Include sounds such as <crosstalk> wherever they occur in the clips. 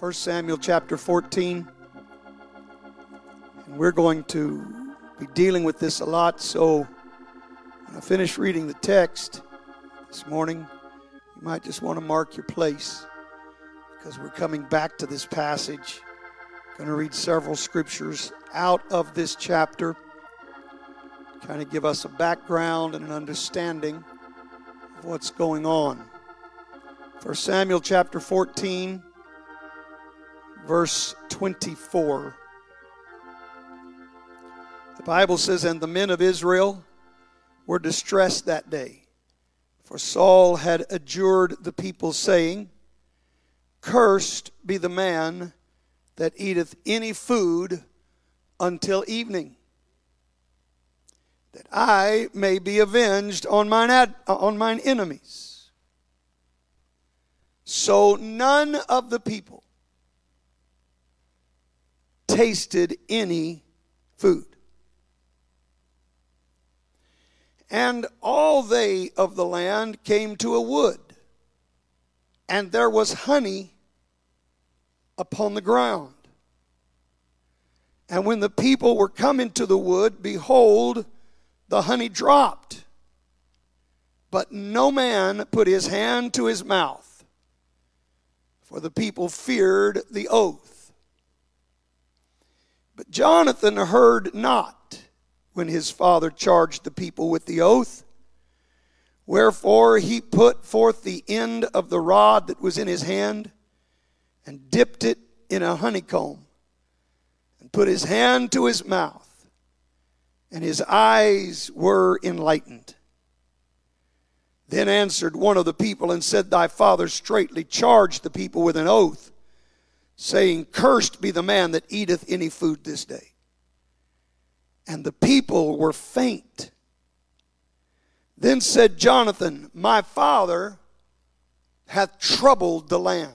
1 Samuel chapter 14. And we're going to be dealing with this a lot, so when I finish reading the text this morning, you might just want to mark your place because we're coming back to this passage. I'm Going to read several scriptures out of this chapter, kind of give us a background and an understanding of what's going on. 1 Samuel chapter 14, verse 24. The Bible says, And the men of Israel were distressed that day, for Saul had adjured the people, saying, Cursed be the man that eateth any food until evening, that I may be avenged on mine, ad- on mine enemies. So none of the people tasted any food. And all they of the land came to a wood, and there was honey upon the ground. And when the people were coming to the wood, behold, the honey dropped. But no man put his hand to his mouth for the people feared the oath. But Jonathan heard not when his father charged the people with the oath. Wherefore he put forth the end of the rod that was in his hand and dipped it in a honeycomb and put his hand to his mouth, and his eyes were enlightened. Then answered one of the people and said, Thy father straitly charged the people with an oath, saying, Cursed be the man that eateth any food this day. And the people were faint. Then said Jonathan, My father hath troubled the land.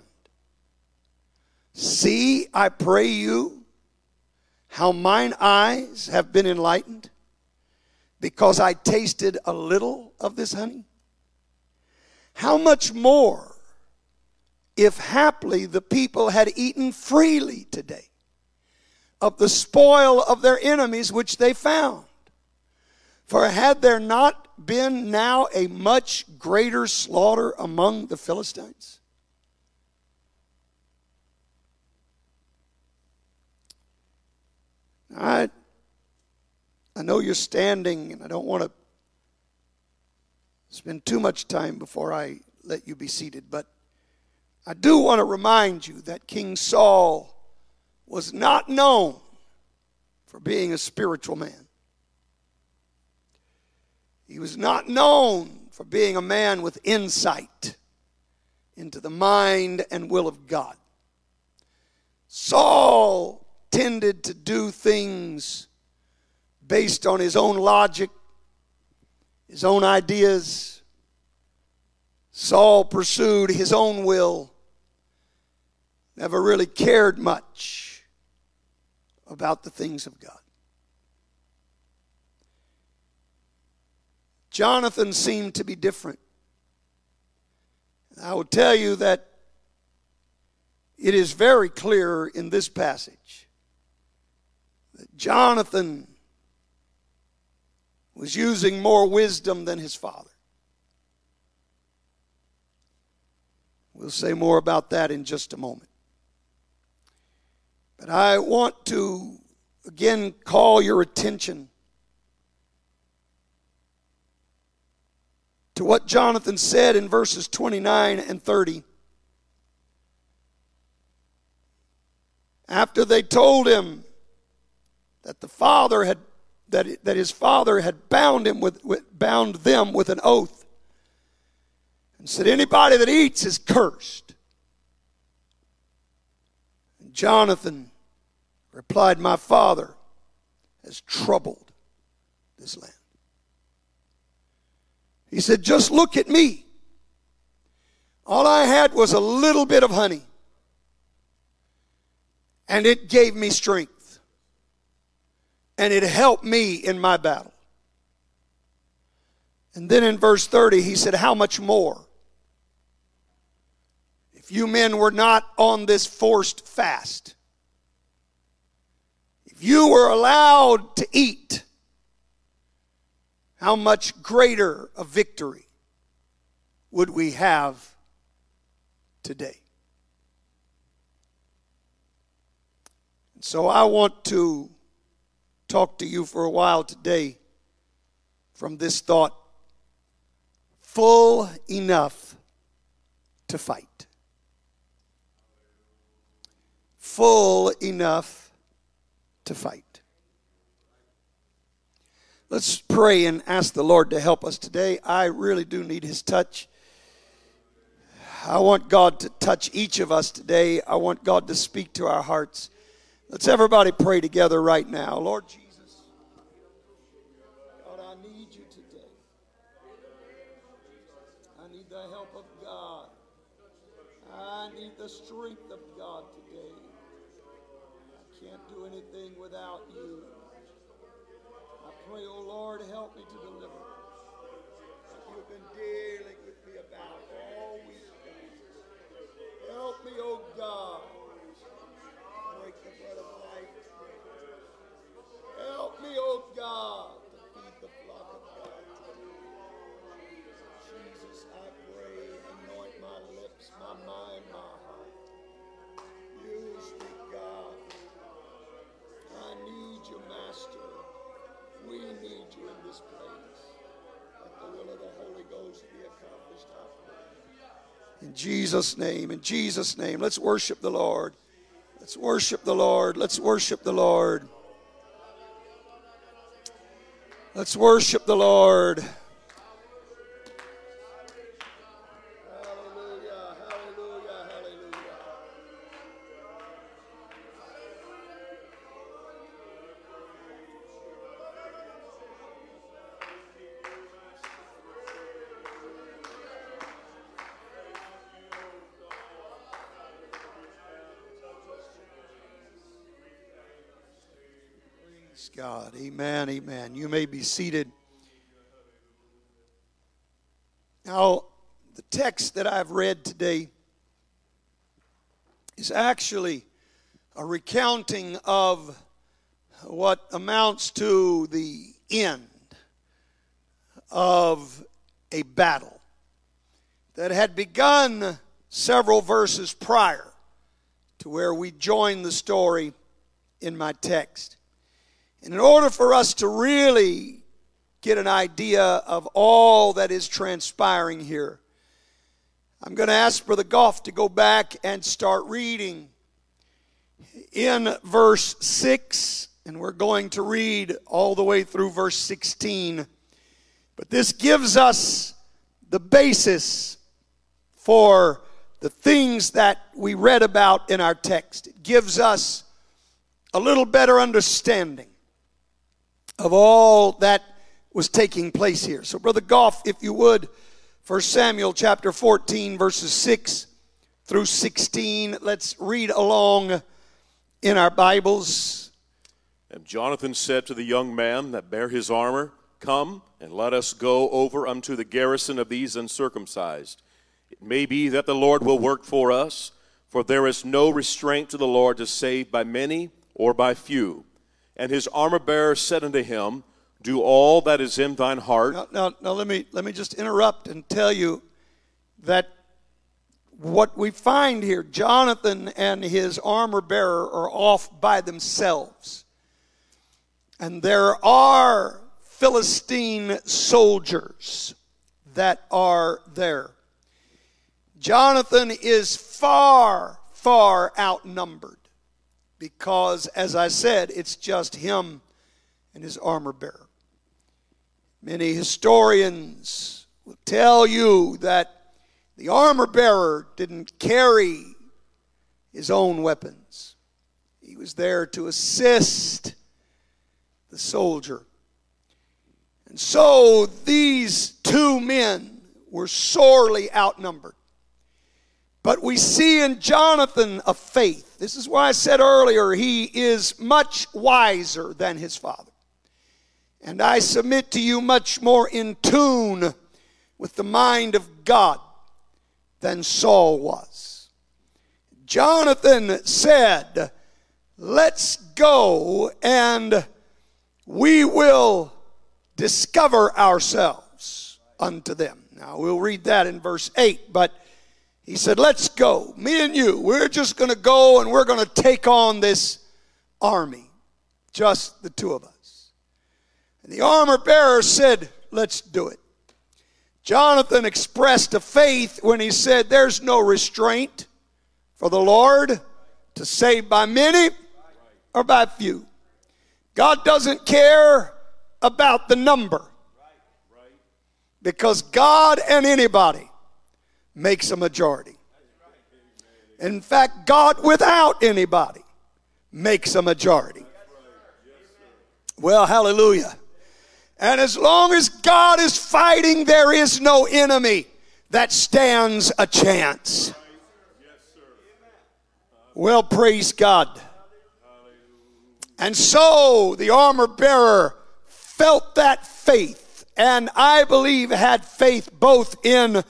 See, I pray you, how mine eyes have been enlightened, because I tasted a little of this honey. How much more if haply the people had eaten freely today of the spoil of their enemies which they found? For had there not been now a much greater slaughter among the Philistines? I, I know you're standing, and I don't want to spend too much time before I let you be seated, but I do want to remind you that King Saul was not known for being a spiritual man. He was not known for being a man with insight into the mind and will of God. Saul tended to do things based on his own logic his own ideas. Saul pursued his own will, never really cared much about the things of God. Jonathan seemed to be different. I will tell you that it is very clear in this passage that Jonathan was using more wisdom than his father. We'll say more about that in just a moment. But I want to again call your attention to what Jonathan said in verses 29 and 30. After they told him that the father had that, that his father had bound him with, with bound them with an oath and said anybody that eats is cursed jonathan replied my father has troubled this land he said just look at me all i had was a little bit of honey and it gave me strength and it helped me in my battle. And then in verse 30, he said, How much more? If you men were not on this forced fast, if you were allowed to eat, how much greater a victory would we have today? So I want to talk to you for a while today from this thought full enough to fight. Full enough to fight. Let's pray and ask the Lord to help us today. I really do need His touch. I want God to touch each of us today. I want God to speak to our hearts. Let's everybody pray together right now. Lord Jesus, God, I need you today. I need the help of God. I need the strength without you. I pray, oh Lord, help me to deliver. You've been dealing with me about all week. Help me, oh God. Break the bread of life. Help me, oh God, this place. Let the will of the Holy Ghost be accomplished. In Jesus' name, in Jesus' name, let's worship the Lord. Let's worship the Lord. Let's worship the Lord. Let's worship the Lord. May be seated. Now, the text that I've read today is actually a recounting of what amounts to the end of a battle that had begun several verses prior to where we join the story in my text. And in order for us to really get an idea of all that is transpiring here, I'm going to ask Brother Goff to go back and start reading in verse 6, and we're going to read all the way through verse 16. But this gives us the basis for the things that we read about in our text. It gives us a little better understanding of all that was taking place here. So, Brother Goff, if you would, 1 Samuel chapter 14, verses 6 through 16, let's read along in our Bibles. And Jonathan said to the young man that bare his armor, Come and let us go over unto the garrison of these uncircumcised. It may be that the Lord will work for us, for there is no restraint to the Lord to save by many or by few. And his armor bearer said unto him, Do all that is in thine heart. Now, now, now let, me, let me just interrupt and tell you that what we find here, Jonathan and his armor bearer are off by themselves. And there are Philistine soldiers that are there. Jonathan is far, far outnumbered because, as I said, it's just him and his armor bearer. Many historians will tell you that the armor bearer didn't carry his own weapons, he was there to assist the soldier. And so these two men were sorely outnumbered. But we see in Jonathan a faith. This is why I said earlier he is much wiser than his father. And I submit to you much more in tune with the mind of God than Saul was. Jonathan said, Let's go and we will discover ourselves unto them. Now, we'll read that in verse 8, but he said, Let's go. Me and you, we're just going to go and we're going to take on this army. Just the two of us. And the armor bearer said, Let's do it. Jonathan expressed a faith when he said, There's no restraint for the Lord to save by many or by few. God doesn't care about the number because God and anybody makes a majority. In fact, God without anybody makes a majority. Well, hallelujah. And as long as God is fighting, there is no enemy that stands a chance. Well, praise God. And so the armor bearer felt that faith, and I believe had faith both in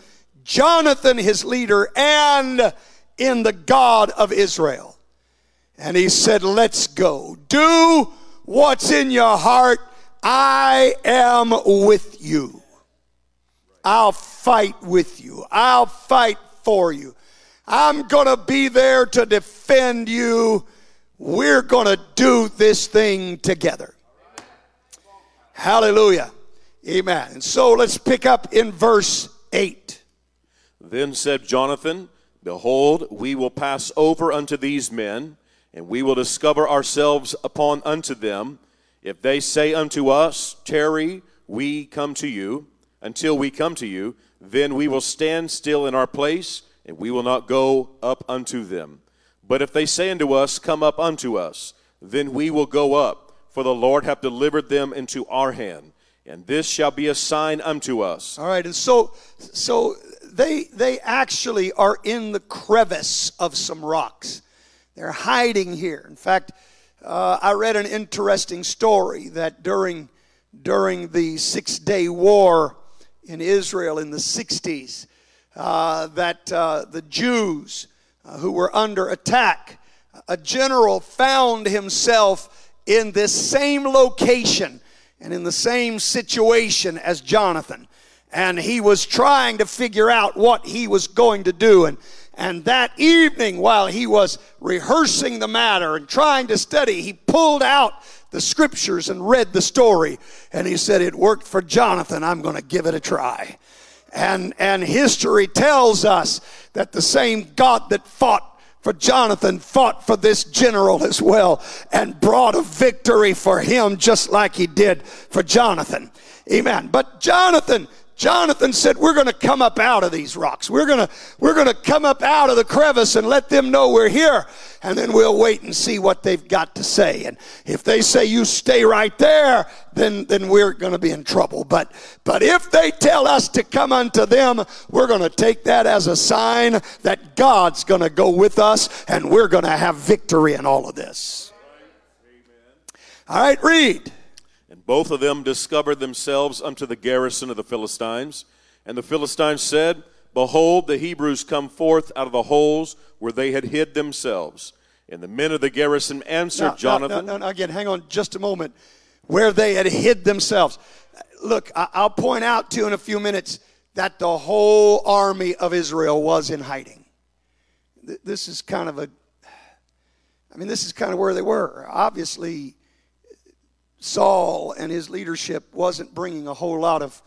Jonathan, his leader, and in the God of Israel. And he said, Let's go. Do what's in your heart. I am with you. I'll fight with you. I'll fight for you. I'm going to be there to defend you we're going to do this thing together. Hallelujah. Amen. And so let's pick up in verse 8. Then said Jonathan, Behold, we will pass over unto these men, and we will discover ourselves upon unto them. If they say unto us, Tarry, we come to you, until we come to you, then we will stand still in our place, and we will not go up unto them. But if they say unto us, Come up unto us, then we will go up, for the Lord hath delivered them into our hand, and this shall be a sign unto us. All right, and so so they they actually are in the crevice of some rocks. They're hiding here. In fact, uh, I read an interesting story that during during the Six Day War in Israel in the 60s, uh, that uh, the Jews uh, who were under attack. A general found himself in this same location and in the same situation as Jonathan. And he was trying to figure out what he was going to do. And, and that evening, while he was rehearsing the matter and trying to study, he pulled out the scriptures and read the story. And he said, It worked for Jonathan. I'm going to give it a try. And, and history tells us that the same God that fought for Jonathan fought for this general as well and brought a victory for him just like he did for Jonathan. Amen. But Jonathan Jonathan said, We're going to come up out of these rocks. We're going to, we're going to come up out of the crevice and let them know we're here. And then we'll wait and see what they've got to say. And if they say you stay right there, then, then we're going to be in trouble. But, but if they tell us to come unto them, we're going to take that as a sign that God's going to go with us and we're going to have victory in all of this. All right, read. Both of them discovered themselves unto the garrison of the Philistines. And the Philistines said, Behold, the Hebrews come forth out of the holes where they had hid themselves. And the men of the garrison answered now, Jonathan. No, no, no, again, hang on just a moment. Where they had hid themselves. Look, I'll point out to you in a few minutes that the whole army of Israel was in hiding. This is kind of a, I mean, this is kind of where they were. Obviously, Saul and his leadership wasn't bringing a whole lot of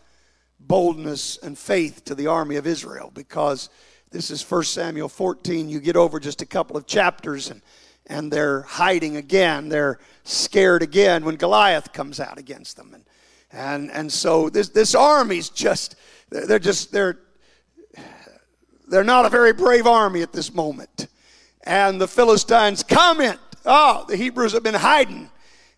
boldness and faith to the army of Israel because this is 1 Samuel 14. You get over just a couple of chapters and, and they're hiding again. They're scared again when Goliath comes out against them. And, and, and so this, this army's just, they're just, they're, they're not a very brave army at this moment. And the Philistines comment, oh, the Hebrews have been hiding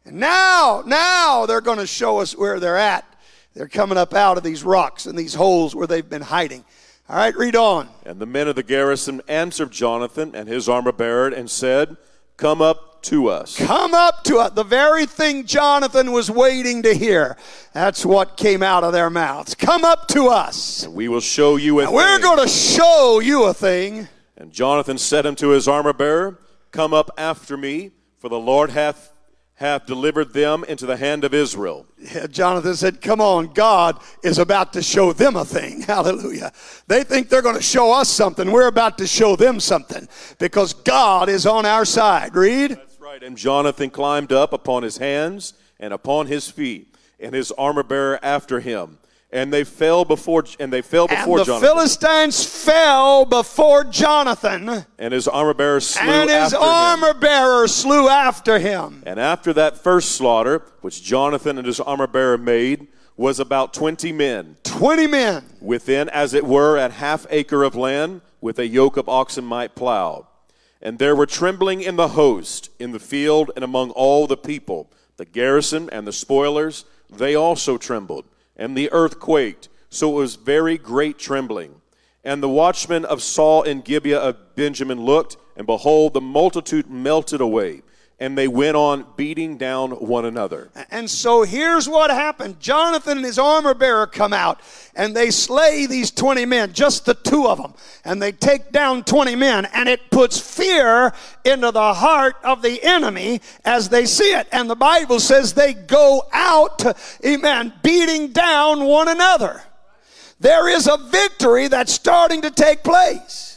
and now, now they're going to show us where they're at. They're coming up out of these rocks and these holes where they've been hiding. All right, read on. And the men of the garrison answered Jonathan and his armor bearer and said, Come up to us. Come up to us. The very thing Jonathan was waiting to hear. That's what came out of their mouths. Come up to us. And we will show you a thing. We're going to show you a thing. And Jonathan said unto his armor bearer, Come up after me, for the Lord hath hath delivered them into the hand of Israel. Yeah, Jonathan said, Come on, God is about to show them a thing. <laughs> Hallelujah. They think they're going to show us something. We're about to show them something because God is on our side. Read. That's right. And Jonathan climbed up upon his hands and upon his feet, and his armor bearer after him and they fell before and they fell before and the Jonathan. Philistines fell before Jonathan, and his armor bearer slew and his after armor him. bearer slew after him. And after that first slaughter, which Jonathan and his armor bearer made, was about twenty men, Twenty men. within, as it were, an half acre of land, with a yoke of oxen might plow. And there were trembling in the host, in the field, and among all the people. The garrison and the spoilers, they also trembled and the earth quaked, so it was very great trembling. And the watchmen of Saul and Gibeah of Benjamin looked, and behold, the multitude melted away, and they went on beating down one another. And so here's what happened Jonathan and his armor bearer come out, and they slay these 20 men, just the two of them. And they take down 20 men, and it puts fear into the heart of the enemy as they see it. And the Bible says they go out, amen, beating down one another. There is a victory that's starting to take place.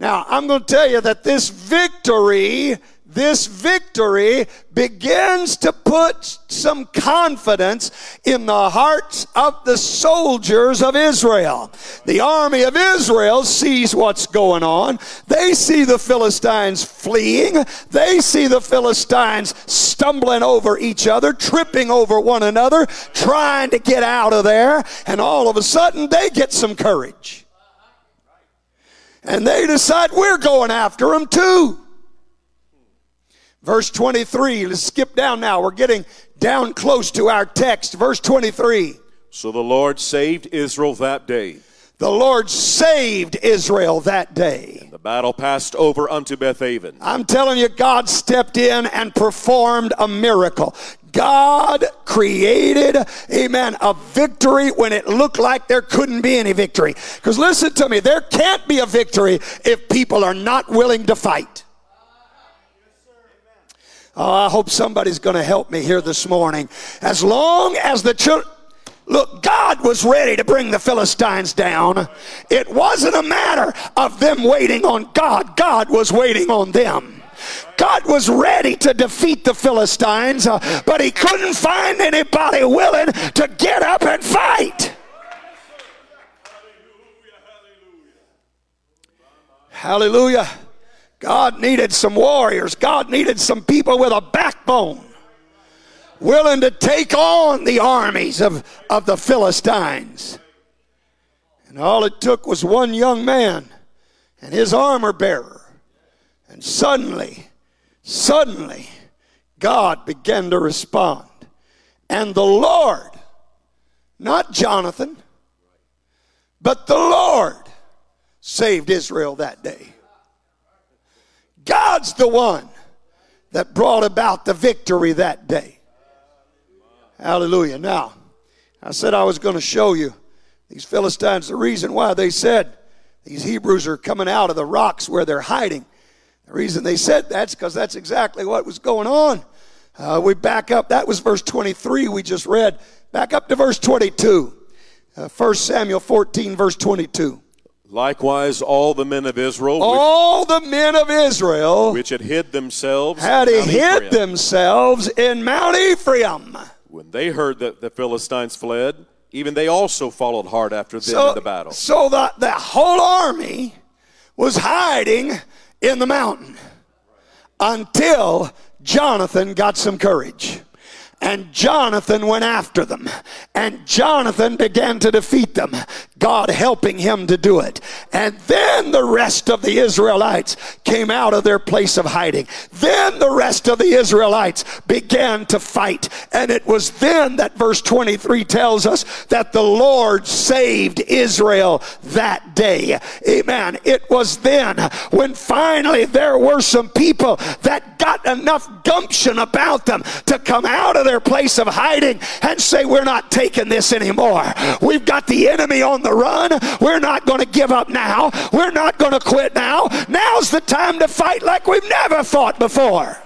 Now, I'm going to tell you that this victory this victory begins to put some confidence in the hearts of the soldiers of Israel. The army of Israel sees what's going on. They see the Philistines fleeing. They see the Philistines stumbling over each other, tripping over one another, trying to get out of there. And all of a sudden, they get some courage. And they decide we're going after them too. Verse 23, let's skip down now. We're getting down close to our text. Verse 23. So the Lord saved Israel that day. The Lord saved Israel that day. The battle passed over unto Bethaven. I'm telling you, God stepped in and performed a miracle. God created, amen, a victory when it looked like there couldn't be any victory. Because listen to me, there can't be a victory if people are not willing to fight. Oh, I hope somebody's going to help me here this morning. As long as the children, look, God was ready to bring the Philistines down. It wasn't a matter of them waiting on God, God was waiting on them. God was ready to defeat the Philistines, uh, but he couldn't find anybody willing to get up and fight. Hallelujah. God needed some warriors. God needed some people with a backbone, willing to take on the armies of, of the Philistines. And all it took was one young man and his armor bearer. And suddenly, suddenly, God began to respond. And the Lord, not Jonathan, but the Lord saved Israel that day. God's the one that brought about the victory that day. Hallelujah. Now, I said I was going to show you these Philistines, the reason why they said these Hebrews are coming out of the rocks where they're hiding. The reason they said that's because that's exactly what was going on. Uh, we back up, that was verse 23 we just read. Back up to verse 22. Uh, 1 Samuel 14, verse 22. Likewise, all the men of Israel, All the men of Israel which, had hid themselves, had in hid Ephraim, themselves in Mount Ephraim. when they heard that the Philistines fled, even they also followed hard after them in the battle. so the, the whole army was hiding in the mountain until Jonathan got some courage. And Jonathan went after them. And Jonathan began to defeat them, God helping him to do it. And then the rest of the Israelites came out of their place of hiding. Then the rest of the Israelites began to fight. And it was then that verse 23 tells us that the Lord saved Israel that day. Amen. It was then when finally there were some people that got enough gumption about them to come out of their place of hiding and say, We're not taking this anymore. We've got the enemy on the run. We're not going to give up now. We're not going to quit now. Now's the time to fight like we've never fought before.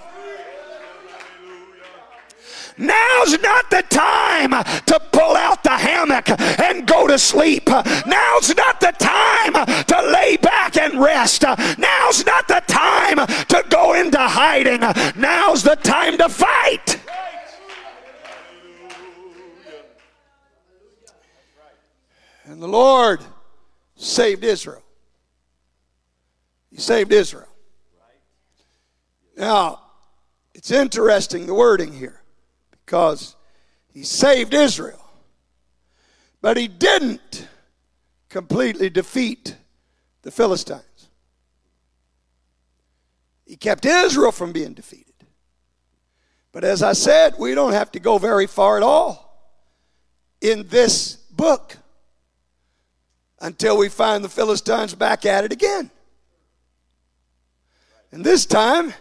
Now's not the time to pull out the hammock and go to sleep. Now's not the time to lay back and rest. Now's not the time to go into hiding. Now's the time to fight. And the Lord saved Israel. He saved Israel. Now, it's interesting the wording here because he saved Israel. But he didn't completely defeat the Philistines. He kept Israel from being defeated. But as I said, we don't have to go very far at all in this book until we find the Philistines back at it again. And this time,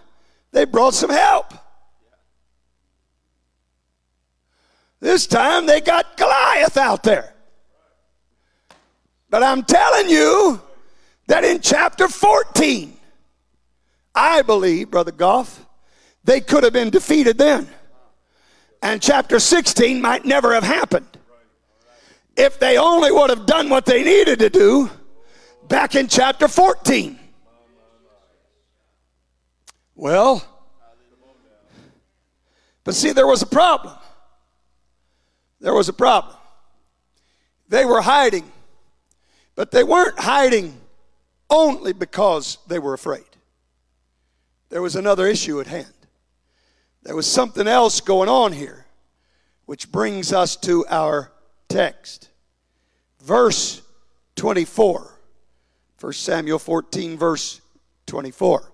they brought some help. This time they got Goliath out there. But I'm telling you that in chapter 14, I believe, Brother Goff, they could have been defeated then. And chapter 16 might never have happened. If they only would have done what they needed to do back in chapter 14. Well, but see, there was a problem there was a problem. They were hiding, but they weren't hiding only because they were afraid. There was another issue at hand. There was something else going on here, which brings us to our text. Verse 24. 1 Samuel 14, verse 24.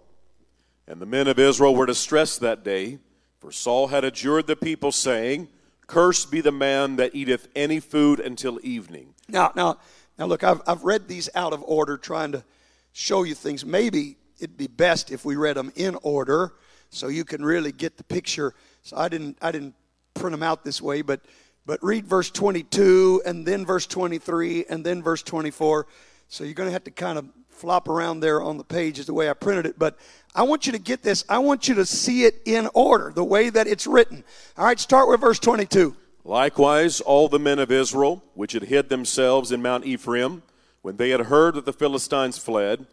And the men of Israel were distressed that day, for Saul had adjured the people, saying, Cursed be the man that eateth any food until evening. Now, now, now look, I've, I've read these out of order, trying to show you things. Maybe it'd be best if we read them in order so you can really get the picture. So I didn't, I didn't print them out this way, but, but read verse 22 and then verse 23 and then verse 24. So you're going to have to kind of flop around there on the page is the way I printed it. But I want you to get this. I want you to see it in order, the way that it's written. All right, start with verse 22. Likewise, all the men of Israel, which had hid themselves in Mount Ephraim, when they had heard that the Philistines fled,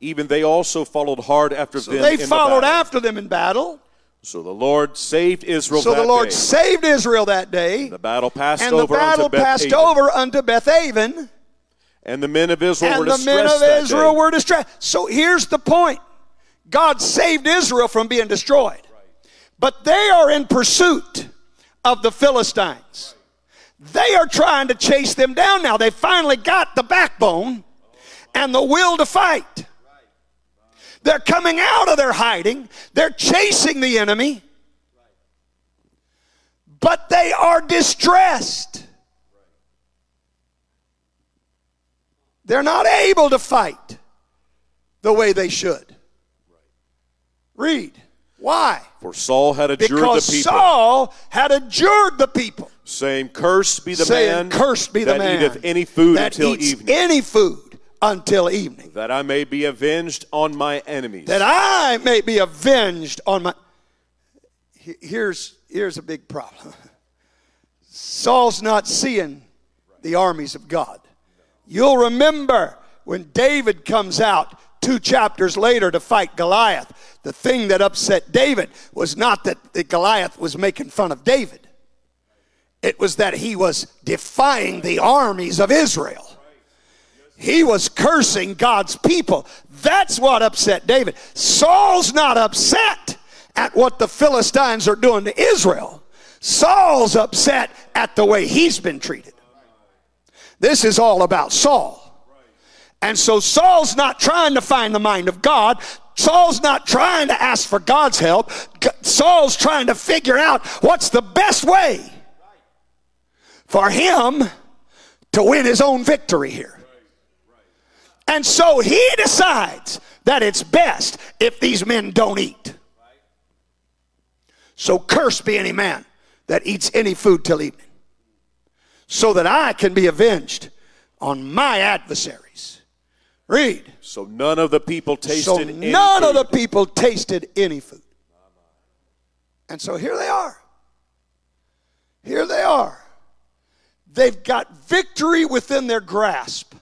even they also followed hard after so them. They followed the after them in battle. So the Lord saved Israel. So the Lord day. saved Israel that day. And the battle passed and over. And the battle passed over unto Beth Aven. And the men of Israel and were distressed. And the men of Israel were distressed. So here's the point God saved Israel from being destroyed. But they are in pursuit of the Philistines. They are trying to chase them down now. They finally got the backbone and the will to fight. They're coming out of their hiding, they're chasing the enemy, but they are distressed. They're not able to fight the way they should. Read. Why? For Saul had adjured because the people. Saul had adjured the people. Saying, Cursed be the saying, man Cursed be the that man eateth any food that until eats evening. Any food until evening. That I may be avenged on my enemies. That I may be avenged on my here's here's a big problem. <laughs> Saul's not seeing the armies of God. You'll remember when David comes out two chapters later to fight Goliath. The thing that upset David was not that Goliath was making fun of David, it was that he was defying the armies of Israel. He was cursing God's people. That's what upset David. Saul's not upset at what the Philistines are doing to Israel. Saul's upset at the way he's been treated. This is all about Saul. And so Saul's not trying to find the mind of God. Saul's not trying to ask for God's help. Saul's trying to figure out what's the best way for him to win his own victory here. And so he decides that it's best if these men don't eat. So cursed be any man that eats any food till evening, so that I can be avenged on my adversaries. Read. So none of the people tasted So none of the people tasted any food. And so here they are. Here they are. They've got victory within their grasp,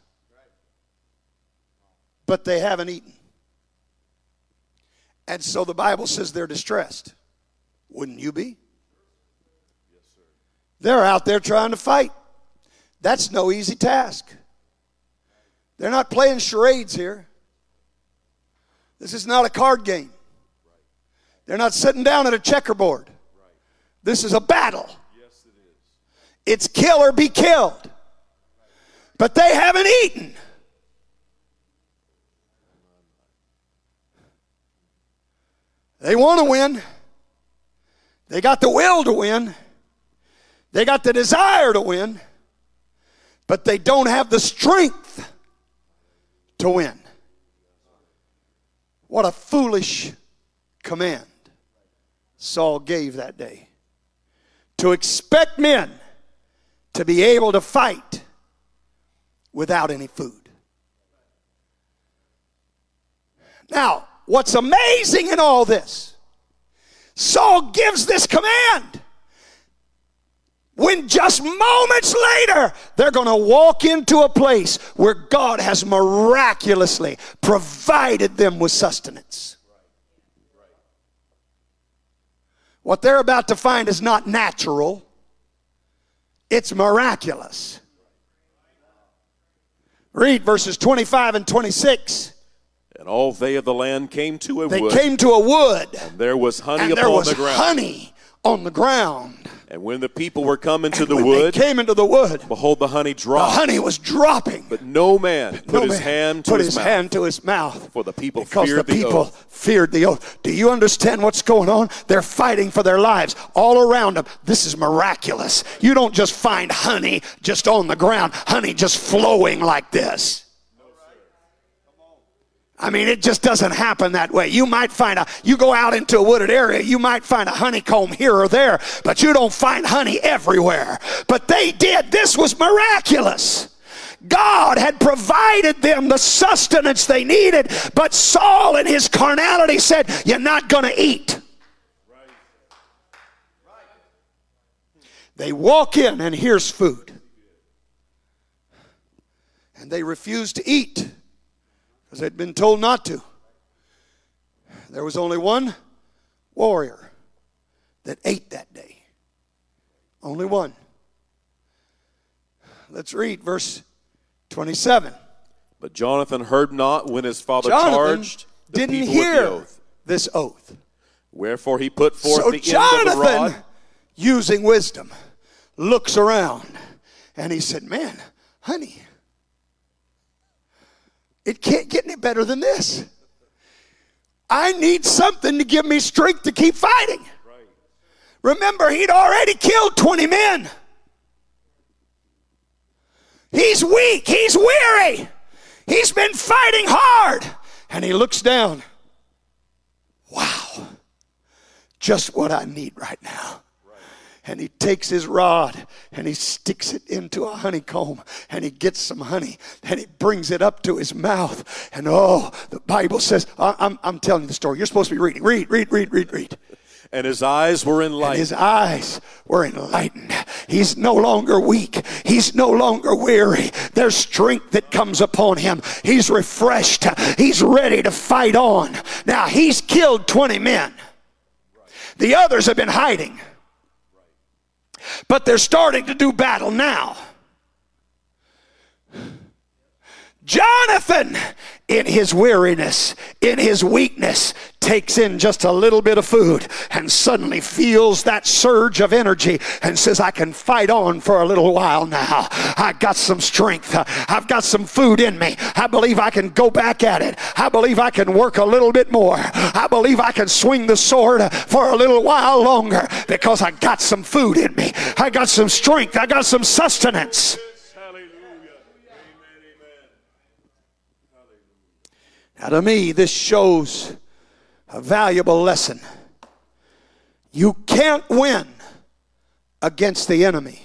but they haven't eaten. And so the Bible says they're distressed. Wouldn't you be? Yes, sir. They're out there trying to fight. That's no easy task. They're not playing charades here. This is not a card game. They're not sitting down at a checkerboard. This is a battle. It's kill or be killed. But they haven't eaten. They want to win. They got the will to win. They got the desire to win. But they don't have the strength to win. What a foolish command Saul gave that day. To expect men to be able to fight without any food. Now, what's amazing in all this, Saul gives this command. When just moments later, they're going to walk into a place where God has miraculously provided them with sustenance. What they're about to find is not natural, it's miraculous. Read verses 25 and 26. And all they of the land came to a They wood. came to a wood, and there was honey upon there was the ground. honey on the ground. And when the people were come into the wood, they came into the wood, behold, the honey dropped. the honey was dropping. But no man put No his man hand to put his, his mouth. hand to his mouth. For the people because feared the the people oath. feared the oath. Do you understand what's going on? They're fighting for their lives all around them. This is miraculous. You don't just find honey just on the ground, honey just flowing like this. I mean, it just doesn't happen that way. You might find a, you go out into a wooded area, you might find a honeycomb here or there, but you don't find honey everywhere. But they did. This was miraculous. God had provided them the sustenance they needed, but Saul in his carnality said, You're not going to eat. They walk in and here's food. And they refuse to eat because they'd been told not to. There was only one warrior that ate that day. Only one. Let's read verse 27. But Jonathan heard not when his father Jonathan charged the didn't people with the hear oath. this oath. Wherefore he put forth So the end of the Jonathan, rod. using wisdom, looks around and he said, Man, honey, it can't get any better than this. I need something to give me strength to keep fighting. Remember, he'd already killed 20 men. He's weak, he's weary, he's been fighting hard. And he looks down. Wow, just what I need right now. And he takes his rod and he sticks it into a honeycomb and he gets some honey and he brings it up to his mouth. And oh, the Bible says, I- I'm, I'm telling you the story. You're supposed to be reading. Read, read, read, read, read. And his eyes were And enlightened. his eyes were enlightened. He's no longer weak. He's no longer weary. There's strength that comes upon him. He's refreshed. He's ready to fight on. Now, he's killed 20 men. The others have been hiding. But they're starting to do battle now. Jonathan, in his weariness, in his weakness, takes in just a little bit of food and suddenly feels that surge of energy and says, I can fight on for a little while now. I got some strength. I've got some food in me. I believe I can go back at it. I believe I can work a little bit more. I believe I can swing the sword for a little while longer because I got some food in me. I got some strength. I got some sustenance. Now, to me, this shows a valuable lesson. You can't win against the enemy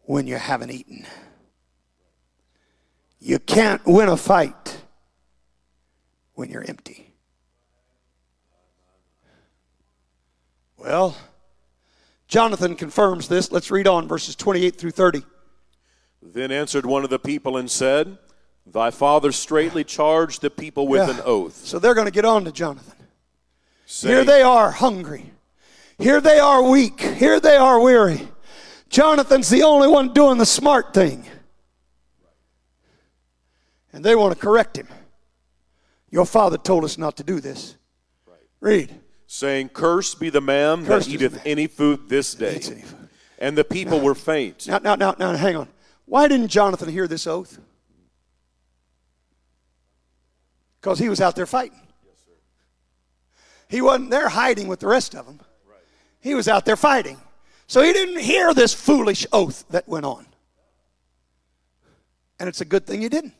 when you haven't eaten. You can't win a fight when you're empty. Well, Jonathan confirms this. Let's read on verses 28 through 30. Then answered one of the people and said, Thy father straightly charged the people with Yeah. an oath. So they're going to get on to Jonathan. saying, Here they are hungry. Here they are weak. Here they are weary. Jonathan's the only one doing the smart thing. And they want to correct him. Your father told us not to do this. Read. saying, Cursed be the man Cursed that eateth man any food this day. eats any food. And the people were faint. Now, now, now, now, hang on. Why didn't Jonathan hear this oath? Because he was out there fighting. He wasn't there hiding with the rest of them. He was out there fighting. So he didn't hear this foolish oath that went on. And it's a good thing he didn't.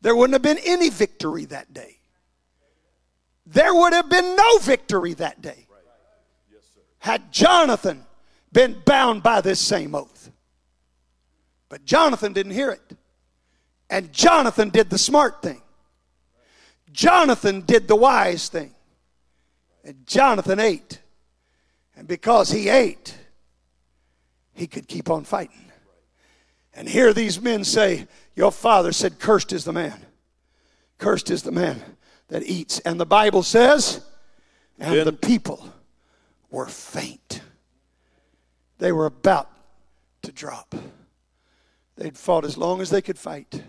There wouldn't have been any victory that day. There would have been no victory that day had Jonathan been bound by this same oath. But Jonathan didn't hear it. And Jonathan did the smart thing. Jonathan did the wise thing. And Jonathan ate. And because he ate, he could keep on fighting. And here these men say, Your father said, Cursed is the man. Cursed is the man that eats. And the Bible says, And the people were faint. They were about to drop. They'd fought as long as they could fight.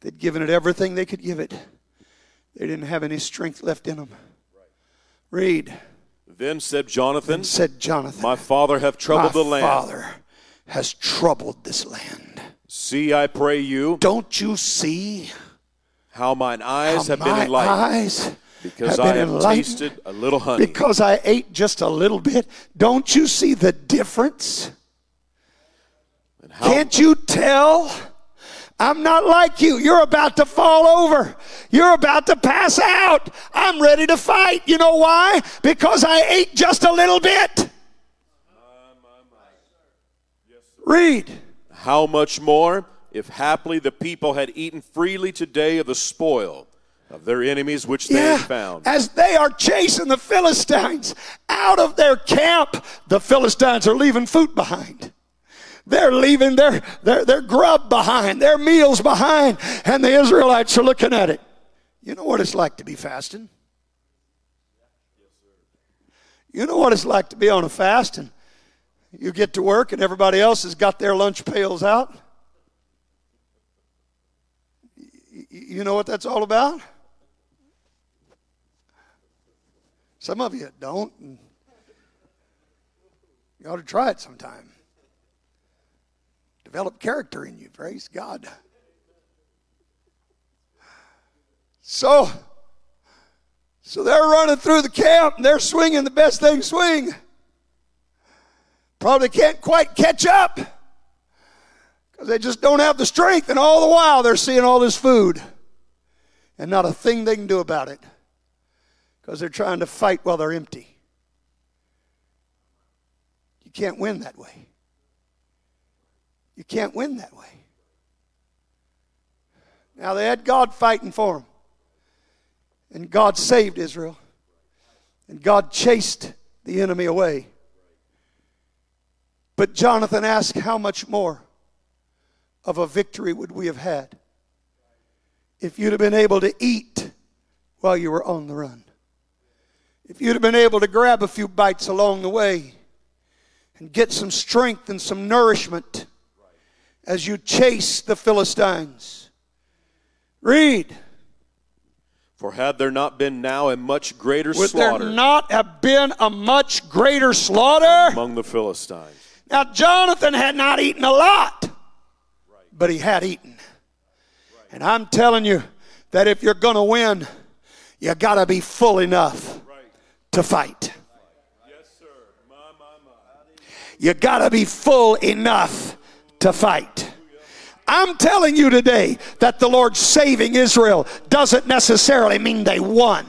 They'd given it everything they could give it. They didn't have any strength left in them. Read. Then said Jonathan, Said Jonathan, My father hath troubled the land. My father has troubled this land. See, I pray you, Don't you see how mine eyes how have been enlightened, eyes because have I have tasted a little honey. because I ate just a little bit? Don't you see the difference? How, Can't you tell? I'm not like you. You're about to fall over. You're about to pass out. I'm ready to fight. You know why? Because I ate just a little bit. Read. how much more, if haply the people had eaten freely today of the spoil of their enemies which they Yeah, had found? as they are chasing the Philistines out of their camp, the Philistines are leaving food behind. They're leaving their, their, their grub behind, their meals behind, and the Israelites are looking at it. You know what it's like to be fasting? You know what it's like to be on a fast and you get to work and everybody else has got their lunch pails out? You know what that's all about? Some of you don't. You ought to try it sometime. Develop character in you. Praise God. So, so they're running through the camp and they're swinging the best can swing. Probably can't quite catch up because they just don't have the strength. And all the while they're seeing all this food and not a thing they can do about it because they're trying to fight while they're empty. You can't win that way. You can't win that way. Now, they had God fighting for them, and God saved Israel, and God chased the enemy away. But Jonathan asked, How much more of a victory would we have had if you'd have been able to eat while you were on the run? If you'd have been able to grab a few bites along the way and get some strength and some nourishment as you chase the Philistines. Read. For had there not been now a much greater Would slaughter there not have been a much greater slaughter? among the Philistines? Now, Jonathan had not eaten a lot, but he had eaten. And I'm telling you that if you're going to win, you got to be full enough to fight. You got to be full enough to fight. I'm telling you today that the Lord saving Israel doesn't necessarily mean they won.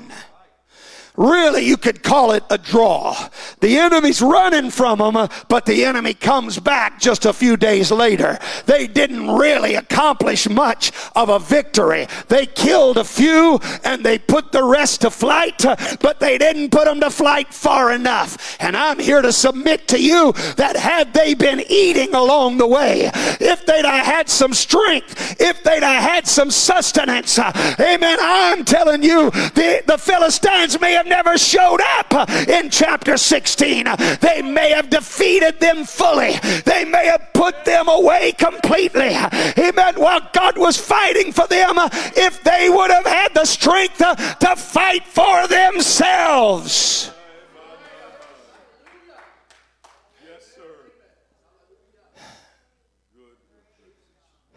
Really you could call it a draw. The enemy's running from them, but the enemy comes back just a few days later. They didn't really accomplish much of a victory. They killed a few and they put the rest to flight, but they didn't put them to flight far enough. And I'm here to submit to you that had they been eating along the way, if they'd have had some strength, if they'd have had some sustenance, amen, I'm telling you, the, the Philistines may have never showed up in chapter 16. They may have defeated them fully. They may have put them away completely. Amen. While God was fighting for them, if they would have had the strength to fight for themselves.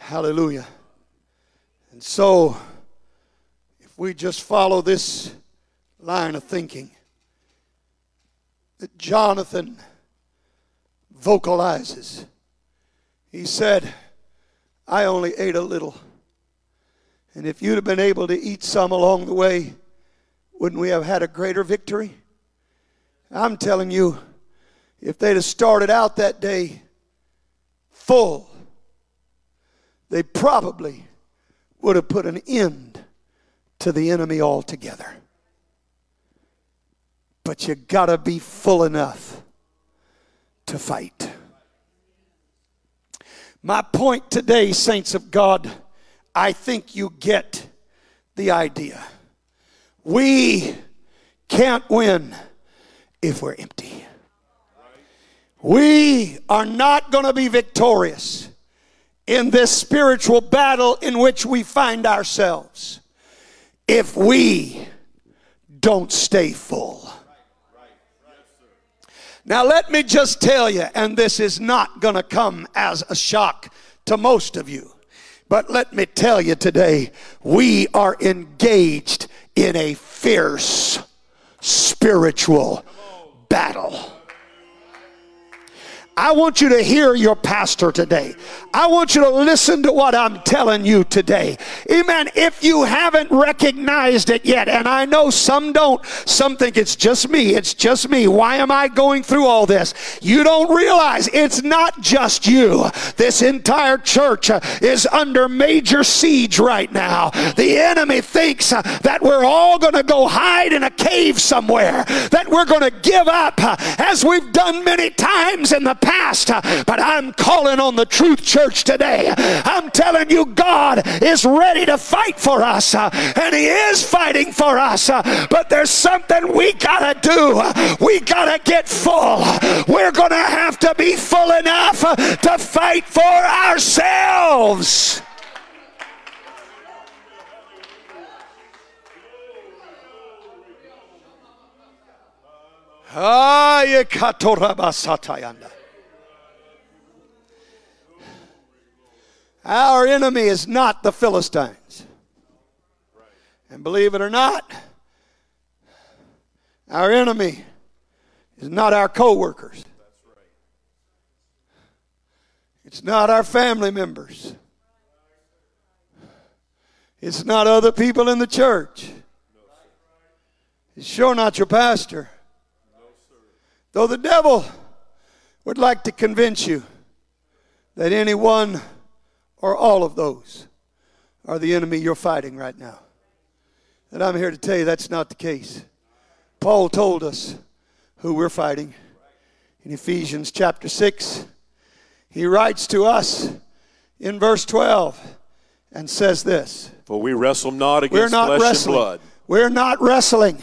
Hallelujah. And so, if we just follow this line of thinking, that Jonathan vocalizes, he said, I only ate a little. And if you'd have been able to eat some along the way, wouldn't we have had a greater victory? I'm telling you, if they'd have started out that day full, they probably would have put an end to the enemy altogether. But you got to be full enough to fight. My point today, saints of God, I think you get the idea. We can't win if we're empty. We are not going to be victorious in this spiritual battle in which we find ourselves if we don't stay full. Now, let me just tell you, and this is not going to come as a shock to most of you, but let me tell you today, we are engaged in a fierce spiritual battle. I want you to hear your pastor today. I want you to listen to what I'm telling you today. Amen. If you haven't recognized it yet, and I know some don't, some think it's just me, it's just me. Why am I going through all this? You don't realize it's not just you. This entire church uh, is under major siege right now. The enemy thinks uh, that we're all going to go hide in a cave somewhere, that we're going to give up uh, as we've done many times in the past, but I'm calling on the truth church today. I'm telling you, God is ready to fight for us, and He is fighting for us, but there's something we gotta do. We gotta get full. We're gonna have to be full enough to fight for ourselves. Ah, katorabasatayanda. Our enemy is not the Philistines. And believe it or not, our enemy is not our co-workers. It's not our family members. It's not other people in the church. It's sure not your pastor. Though the devil would like to convince you that anyone or all of those are the enemy you're fighting right now. And I'm here to tell you that's not the case. Paul told us who we're fighting in Ephesians chapter 6. He writes to us in verse 12 and says this For we wrestle not against We're not flesh wrestling. and blood. We're not wrestling.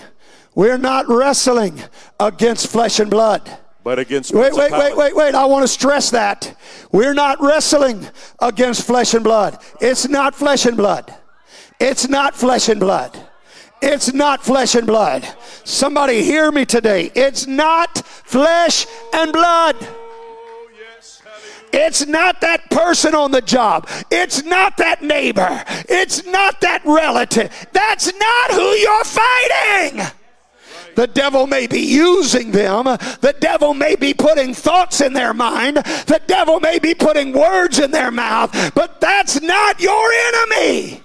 We're not wrestling against flesh and blood. But against Wait, wait, wait, wait, wait. I want to stress that. We're not wrestling against flesh and blood. It's not flesh and blood. It's not flesh and blood. It's not flesh and blood. Somebody hear me today. It's not flesh and blood. It's not that person on the job. It's not that neighbor. It's not that relative. That's not who you're fighting. The devil may be using them. The devil may be putting thoughts in their mind. The devil may be putting words in their mouth, but that's not your enemy.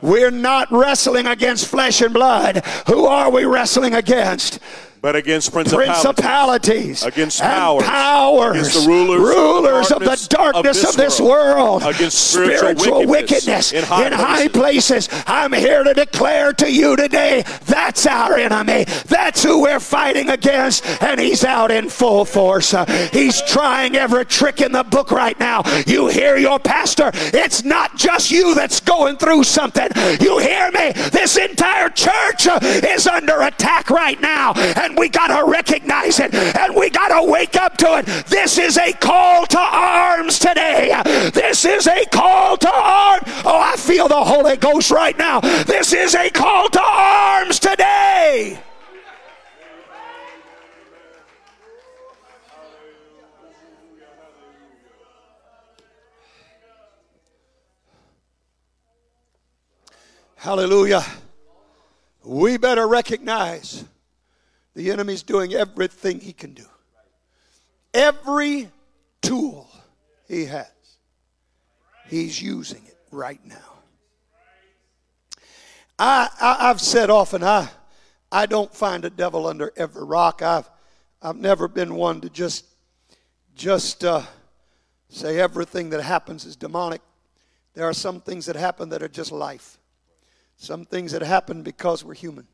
We're not wrestling against flesh and blood. Who are we wrestling against? But against principalities, principalities against powers, powers, against the rulers, rulers of of the darkness of this world, against spiritual wickedness in high, places. I'm here to declare to you today that's our enemy. That's who we're fighting against, and he's out in full force. Uh, he's trying every trick in the book right now. You hear your pastor? It's not just you that's going through something. You hear me? This entire church uh, is under attack right now, and and we got to recognize it and we got to wake up to it. This is a call to arms today. This is a call to arms. Oh, I feel the Holy Ghost right now. This is a call to arms today. Hallelujah. We better recognize the enemy's doing everything he can do. Every tool he has, he's using it right now. I, I, have said often, I, I don't find a devil under every rock. I've, I've never been one to just, just uh, say everything that happens is demonic. There are some things that happen that are just life. Some things that happen because we're human.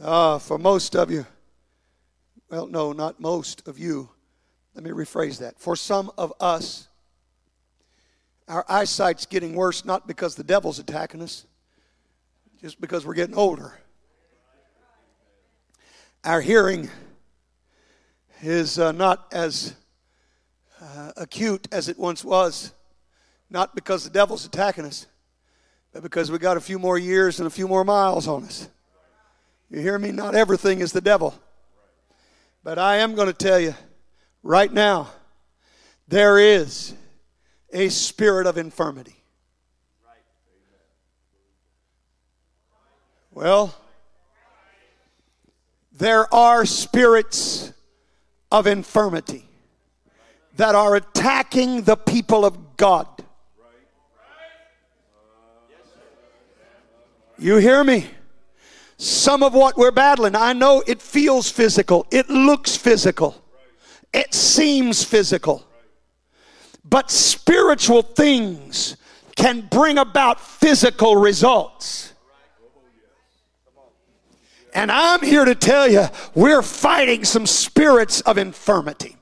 Uh, for most of you, well, no, not most of you. Let me rephrase that. For some of us, our eyesight's getting worse not because the devil's attacking us, just because we're getting older. Our hearing is uh, not as uh, acute as it once was, not because the devil's attacking us, but because we got a few more years and a few more miles on us. You hear me? Not everything is the devil. But I am going to tell you right now there is a spirit of infirmity. Well, there are spirits of infirmity that are attacking the people of God. You hear me? Some of what we're battling. I know it feels physical, it looks physical, it seems physical. But spiritual things can bring about physical results. And I'm here to tell you, we're fighting some spirits of infirmity.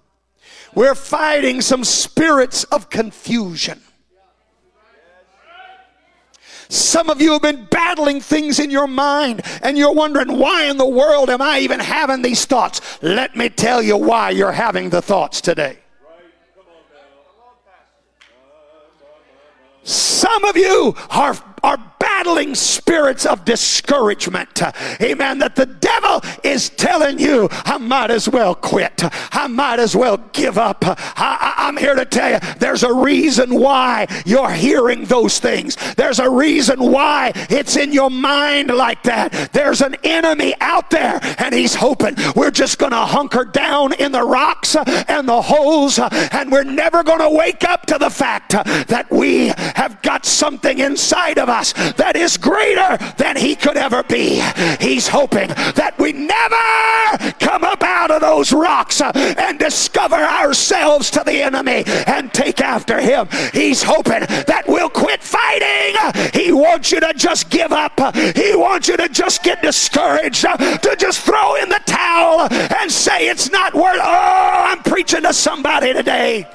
We're fighting some spirits of confusion. Some of you have been battling things in your mind and you're wondering, why in the world am I even having these thoughts? Let me tell you why you're having the thoughts today. Some of you are, are battling spirits of discouragement. Amen. That the devil is telling you, I might as well quit. I might as well give up. I, am here to tell you there's a reason why you're hearing those things. There's a reason why it's in your mind like that. There's an enemy out there, and he's hoping we're just going to hunker down in the rocks and the holes, and we're never going to wake up to the fact that we have got something inside of us that is greater than he could ever be. He's hoping that we never come up out of those rocks uh, and discover ourselves to the enemy and take after him. He's hoping that we'll quit fighting. He wants you to just give up. He wants you to just get discouraged, uh, to just throw in the towel and say it's not worth. Oh, I'm preaching to somebody today.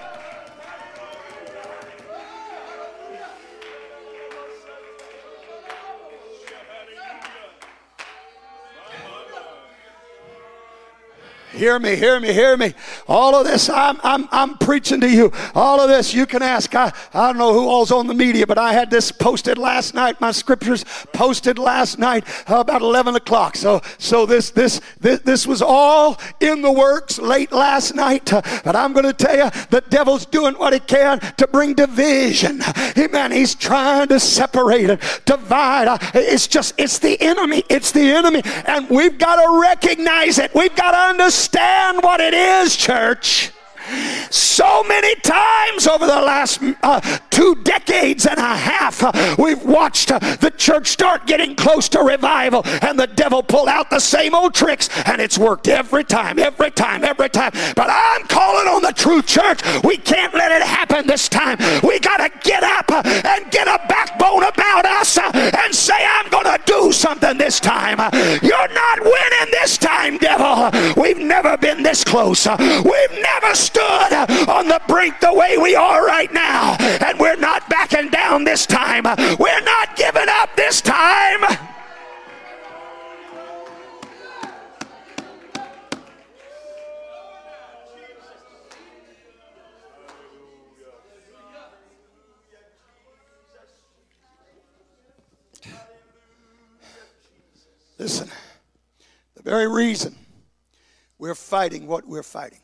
Hear me, hear me, hear me. All of this, I'm, I'm, I'm preaching to you. All of this, you can ask. I, I don't know who all's on the media, but I had this posted last night. My scriptures posted last night about 11 o'clock. So, so this, this, this, this was all in the works late last night. But I'm going to tell you, the devil's doing what he can to bring division. Amen. He's trying to separate and divide. It's just, it's the enemy. It's the enemy. And we've got to recognize it. We've got to understand understand what it is, church. So many times over the last uh, two decades and a half, uh, we've watched uh, the church start getting close to revival, and the devil pull out the same old tricks, and it's worked every time, every time, every time. But I'm calling on the true church. We can't let it happen this time. We got to get up uh, and get a backbone about us uh, and say, I'm going to do something this time. Uh, You're not winning this time, devil. We've never been this close. We've never stood on the brink the way we are right now. And we're not backing down this time. We're not giving up this time. Listen, the very reason we're fighting what we're fighting,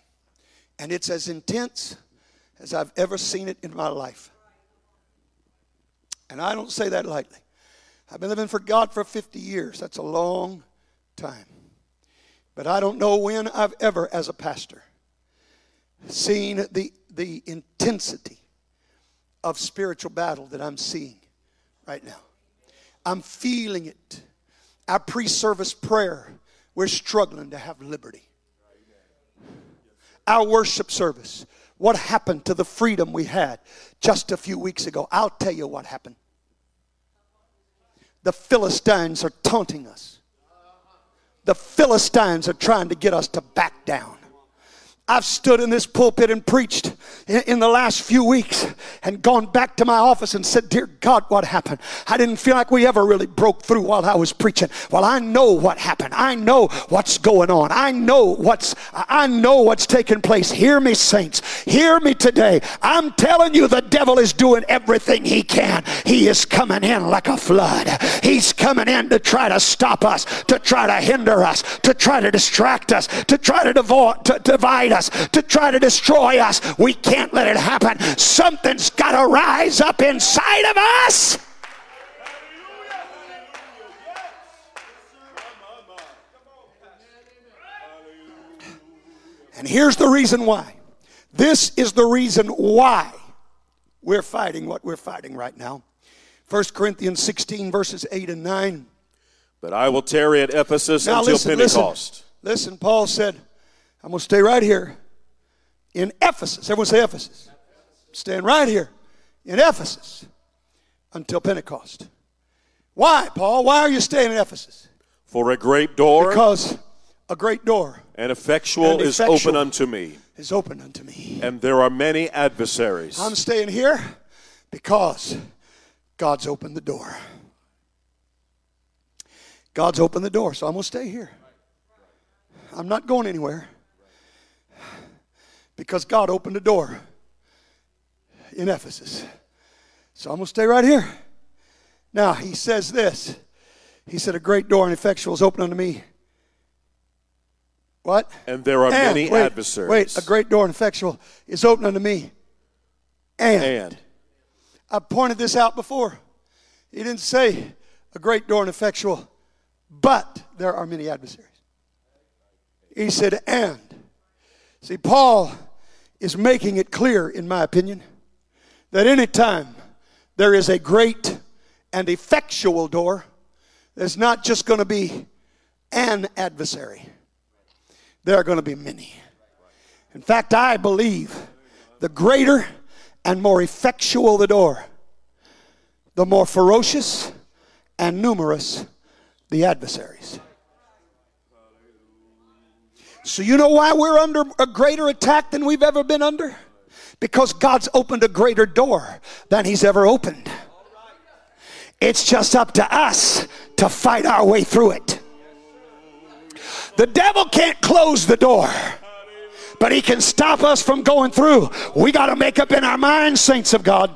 and it's as intense as I've ever seen it in my life. And I don't say that lightly. I've been living for God for 50 years. That's a long time. But I don't know when I've ever, as a pastor, seen the, the intensity of spiritual battle that I'm seeing right now. I'm feeling it. Our pre service prayer, we're struggling to have liberty. Our worship service, what happened to the freedom we had just a few weeks ago? I'll tell you what happened. The Philistines are taunting us. The Philistines are trying to get us to back down. I've stood in this pulpit and preached in, the last few weeks and gone back to my office and said, Dear God, what happened? I didn't feel like we ever really broke through while I was preaching. Well, I know what happened. I know what's going on. I know what's I know what's taking place. Hear me, saints. Hear me today. I'm telling you, the devil is doing everything he can. He is coming in like a flood. He's coming in to try to stop us, to try to hinder us, to try to distract us, to try to, to divide us us, to try to destroy us. We can't let it happen. Something's got to rise up inside of us. And here's the reason why. This is the reason why we're fighting what we're fighting right now. 1 Corinthians 16, verses 8 and 9. But I will tarry at Ephesus now until listen, Pentecost. Listen, listen, Paul said, I'm going to stay right here in Ephesus. Everyone say Ephesus. Staying right here in Ephesus until Pentecost. Why, Paul? Why are you staying in Ephesus? For a great door. Because a great door. And effectual, and effectual is open unto me. Is open unto me. And there are many adversaries. I'm staying here because God's opened the door. God's opened the door, so I'm going to stay here. I'm not going anywhere because God opened the door in Ephesus. So I'm going to stay right here. Now, he says this. He said, A great door and effectual is open unto me. What? And there are and, many wait, adversaries. Wait, a great door and effectual is open unto me. And, and. I pointed this out before. He didn't say a great door and effectual, but there are many adversaries. He said, and. See, Paul is making it clear, in my opinion, that anytime there is a great and effectual door, there's not just going to be an adversary, there are going to be many. In fact, I believe the greater and more effectual the door, the more ferocious and numerous the adversaries. So, you know why we're under a greater attack than we've ever been under? Because God's opened a greater door than He's ever opened. It's just up to us to fight our way through it. The devil can't close the door, but he can stop us from going through. We got to make up in our minds, saints of God.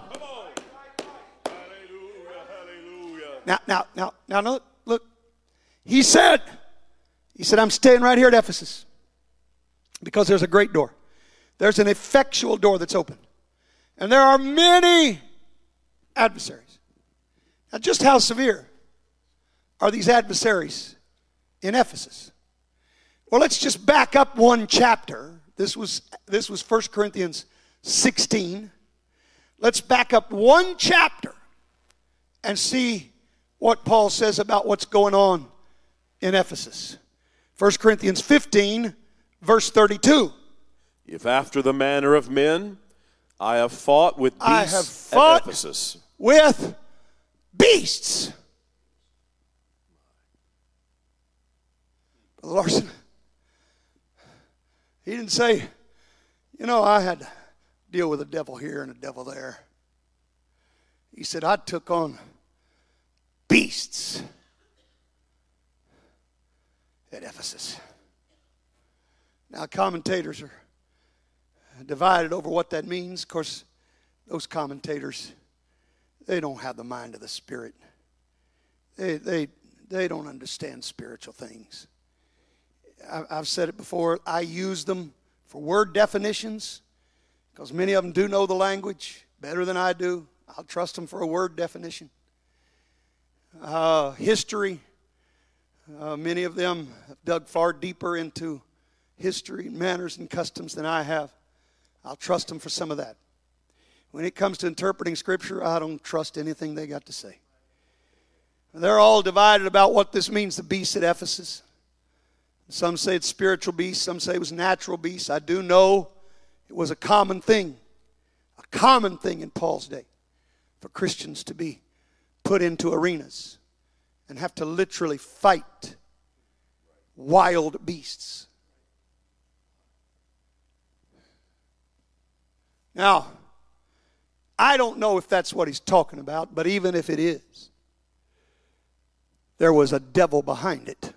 Now, now, now, now, look, look. He said, he said, I'm staying right here at Ephesus. Because there's a great door. There's an effectual door that's open. And there are many adversaries. Now, just how severe are these adversaries in Ephesus? Well, let's just back up one chapter This was this was 1 Corinthians 16. Let's back up one chapter and see what Paul says about what's going on in Ephesus. 1 Corinthians 15, verse 32. If after the manner of men I have fought with beasts I have fought at Ephesus, with beasts. Brother Larson, he didn't say, you know, I had to deal with a devil here and a devil there. He said, I took on beasts at Ephesus. Now, commentators are divided over what that means. Of course, those commentators, they don't have the mind of the Spirit. They, they, they don't understand spiritual things. I've said it before, I use them for word definitions because many of them do know the language better than I do. I'll trust them for a word definition. Uh, history, uh, many of them have dug far deeper into history, manners, and customs than I have. I'll trust them for some of that. When it comes to interpreting Scripture, I don't trust anything they got to say. They're all divided about what this means, the beast at Ephesus. Some say it's spiritual beast, some say it was natural beast. I do know it was a common thing, a common thing in Paul's day for Christians to be put into arenas and have to literally fight wild beasts. Now, I don't know if that's what he's talking about, but even if it is, there was a devil behind it.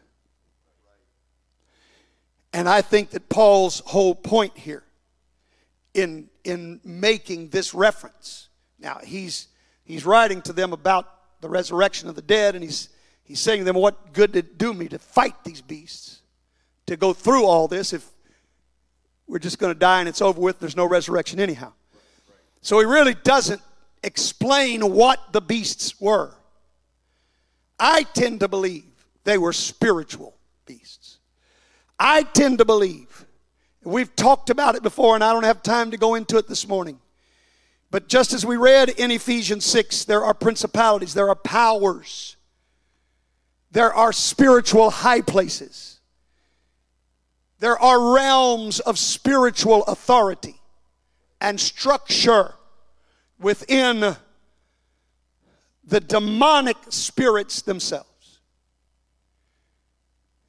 And I think that Paul's whole point here in, in making this reference, now he's, he's writing to them about the resurrection of the dead, and he's, he's saying to them, What good did it do me to fight these beasts, to go through all this if we're just going to die and it's over with, there's no resurrection anyhow. So he really doesn't explain what the beasts were. I tend to believe they were spiritual beasts. I tend to believe, we've talked about it before, and I don't have time to go into it this morning. But just as we read in Ephesians 6, there are principalities, there are powers, there are spiritual high places, there are realms of spiritual authority and structure within the demonic spirits themselves.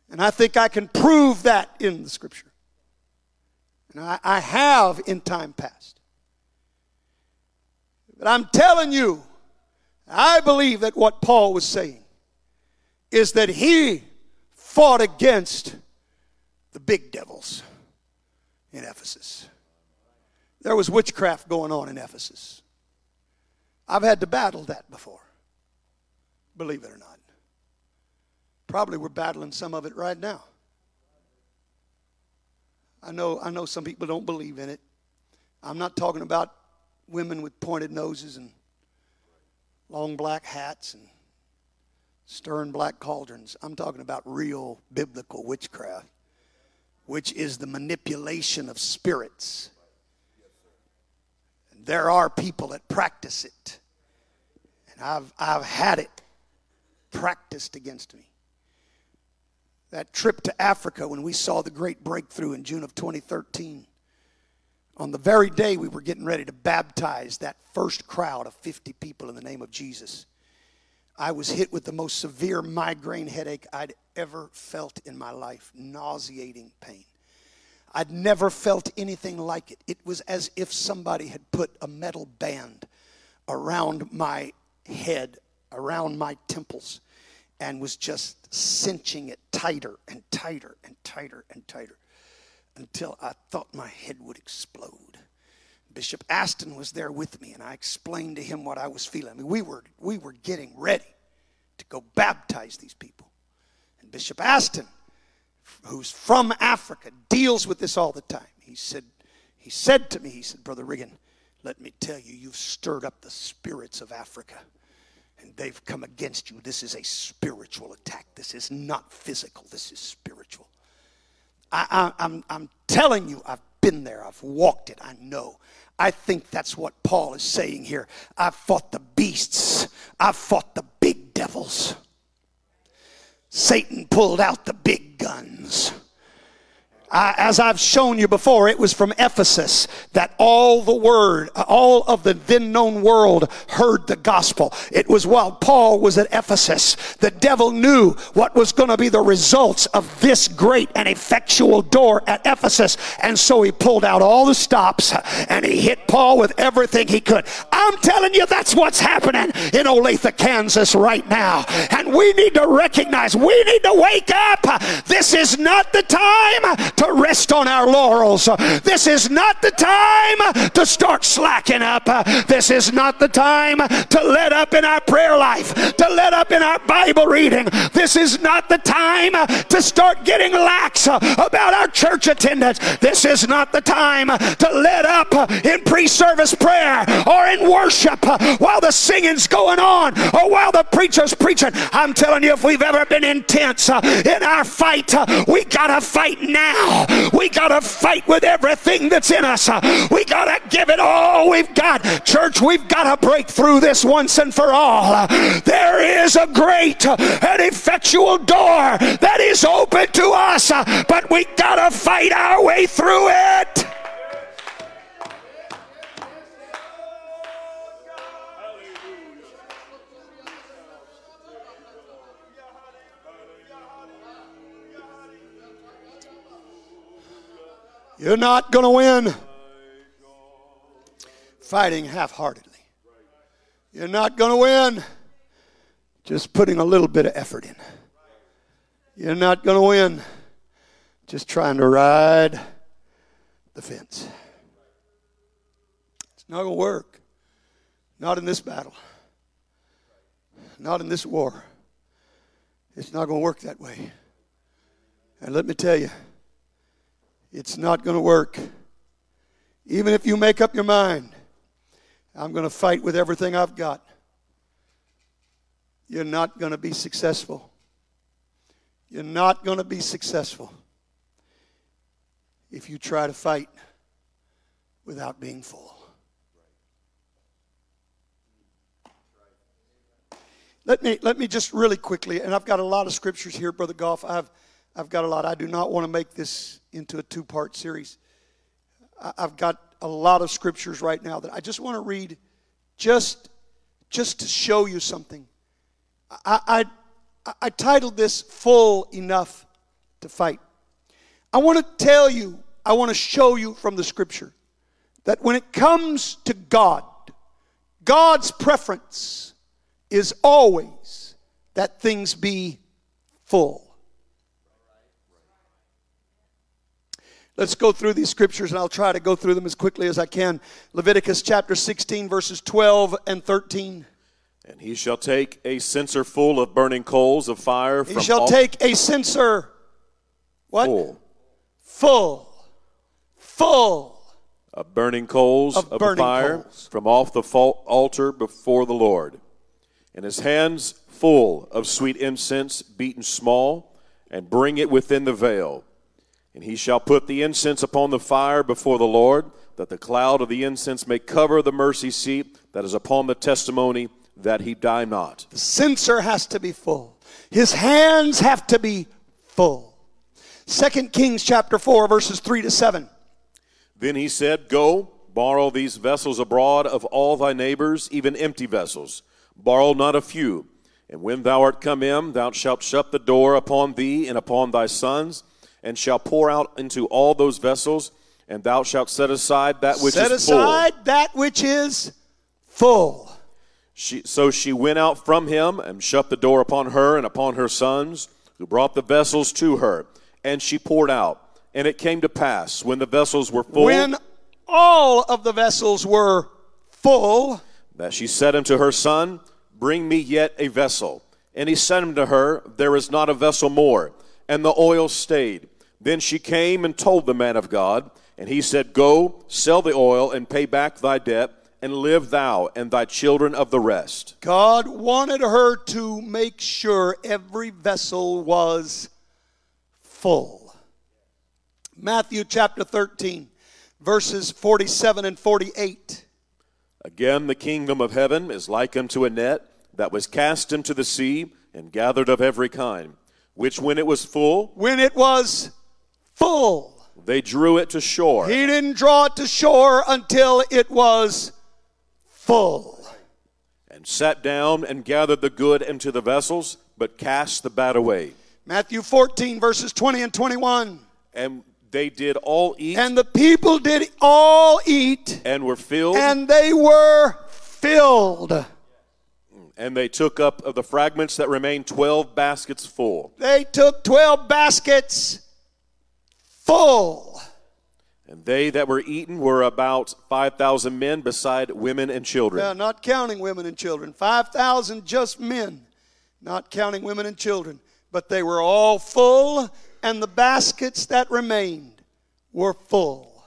And I think I can prove that in the scripture. And I, I have in time past. But I'm telling you, I believe that what Paul was saying is that he fought against the big devils in Ephesus. There was witchcraft going on in Ephesus. I've had to battle that before, believe it or not. Probably we're battling some of it right now. I know, I know some people don't believe in it. I'm not talking about women with pointed noses and long black hats and stern black cauldrons. I'm talking about real biblical witchcraft, which is the manipulation of spirits. And there are people that practice it. And I've, I've had it practiced against me that trip to Africa when we saw the great breakthrough in June of 2013. On the very day we were getting ready to baptize that first crowd of 50 people in the name of Jesus, I was hit with the most severe migraine headache I'd ever felt in my life, nauseating pain. I'd never felt anything like it. It was as if somebody had put a metal band around my head, around my temples and was just cinching it tighter and tighter and tighter and tighter until I thought my head would explode. Bishop Aston was there with me, and I explained to him what I was feeling. I mean, we were, we were getting ready to go baptize these people. And Bishop Aston, who's from Africa, deals with this all the time. He said, he said to me, he said, Brother Riggin, let me tell you, you've stirred up the spirits of Africa and they've come against you. This is a spiritual attack. This is not physical, this is spiritual. I, I'm, I'm telling you, I've been there, I've walked it, I know. I think that's what Paul is saying here. I've fought the beasts, I've fought the big devils. Satan pulled out the big guns. I, as I've shown you before, it was from Ephesus that all the word, all of the then known world heard the gospel. It was while Paul was at Ephesus. The devil knew what was going to be the results of this great and effectual door at Ephesus. And so he pulled out all the stops and he hit Paul with everything he could. I'm telling you, that's what's happening in Olathe, Kansas right now. And we need to recognize, we need to wake up. This is not the time to rest on our laurels. This is not the time to start slacking up. This is not the time to let up in our prayer life, to let up in our Bible reading. This is not the time to start getting lax about our church attendance. This is not the time to let up in pre service prayer or in worship while the singing's going on or while the preacher's preaching. I'm telling you, if we've ever been intense in our fight, we got to fight now. We got to fight with everything that's in us. We got to give it all we've got. Church, we've got to break through this once and for all. There is a great and effectual door that is open to us, but we got to fight our way through it. You're not going to win fighting half heartedly. You're not going to win just putting a little bit of effort in. You're not going to win just trying to ride the fence. It's not going to work. Not in this battle. Not in this war. It's not going to work that way. And let me tell you, it's not going to work. Even if you make up your mind, I'm going to fight with everything I've got, you're not going to be successful. You're not going to be successful if you try to fight without being full. Let me, let me just really quickly, and I've got a lot of scriptures here, Brother Goff. I've, I've got a lot. I do not want to make this into a two part series. I've got a lot of scriptures right now that I just want to read just, just to show you something. I, I, I titled this Full Enough to Fight. I want to tell you, I want to show you from the scripture that when it comes to God, God's preference is always that things be full. Let's go through these scriptures and I'll try to go through them as quickly as I can. Leviticus chapter 16, verses 12 and 13. And he shall take a censer full of burning coals of fire He shall off- take a censer, what? full Full. Full. of burning coals Of of, burning fire coals. from off the altar before the Lord. And his hands full of sweet incense beaten small, and bring it within the veil. And he shall put the incense upon the fire before the Lord, that the cloud of the incense may cover the mercy seat that is upon the testimony, that he die not. The censer has to be full. His hands have to be full. Second Kings chapter 4, verses 3 to 7. Then he said, Go, borrow these vessels abroad of all thy neighbors, even empty vessels. Borrow not a few. And when thou art come in, thou shalt shut the door upon thee and upon thy sons, and shall pour out into all those vessels, and thou shalt set aside that which Set is aside that which is full. full. She, so she went out from him and shut the door upon her and upon her sons, who brought the vessels to her, and she poured out. And it came to pass, when the vessels were full, When all of the vessels were full, that she said unto her son, Bring me yet a vessel. And he said unto her, There is not a vessel more. And the oil stayed. Then she came and told the man of God, and he said, Go, sell the oil, and pay back thy debt, and live thou and thy children of the rest. God wanted her to make sure every vessel was full. Matthew chapter 13, verses 47 and 48. Again, the kingdom of heaven is like unto a net that was cast into the sea and gathered of every kind, which when it was full, When it was full, they drew it to shore. he didn't draw it to shore until it was full. and sat down and gathered the good into the vessels, but cast the bad away. Matthew 14, verses 20 and 21. And they did all eat and, And the people did all eat, And were filled, and they were filled. And they took up of the fragments that remained twelve baskets full. They took 12 baskets full. And they that were eaten were about five thousand men, beside women and children. Now, not counting women and children. 5,000 just men, not counting women and children. But they were all full, and the baskets that remained were full.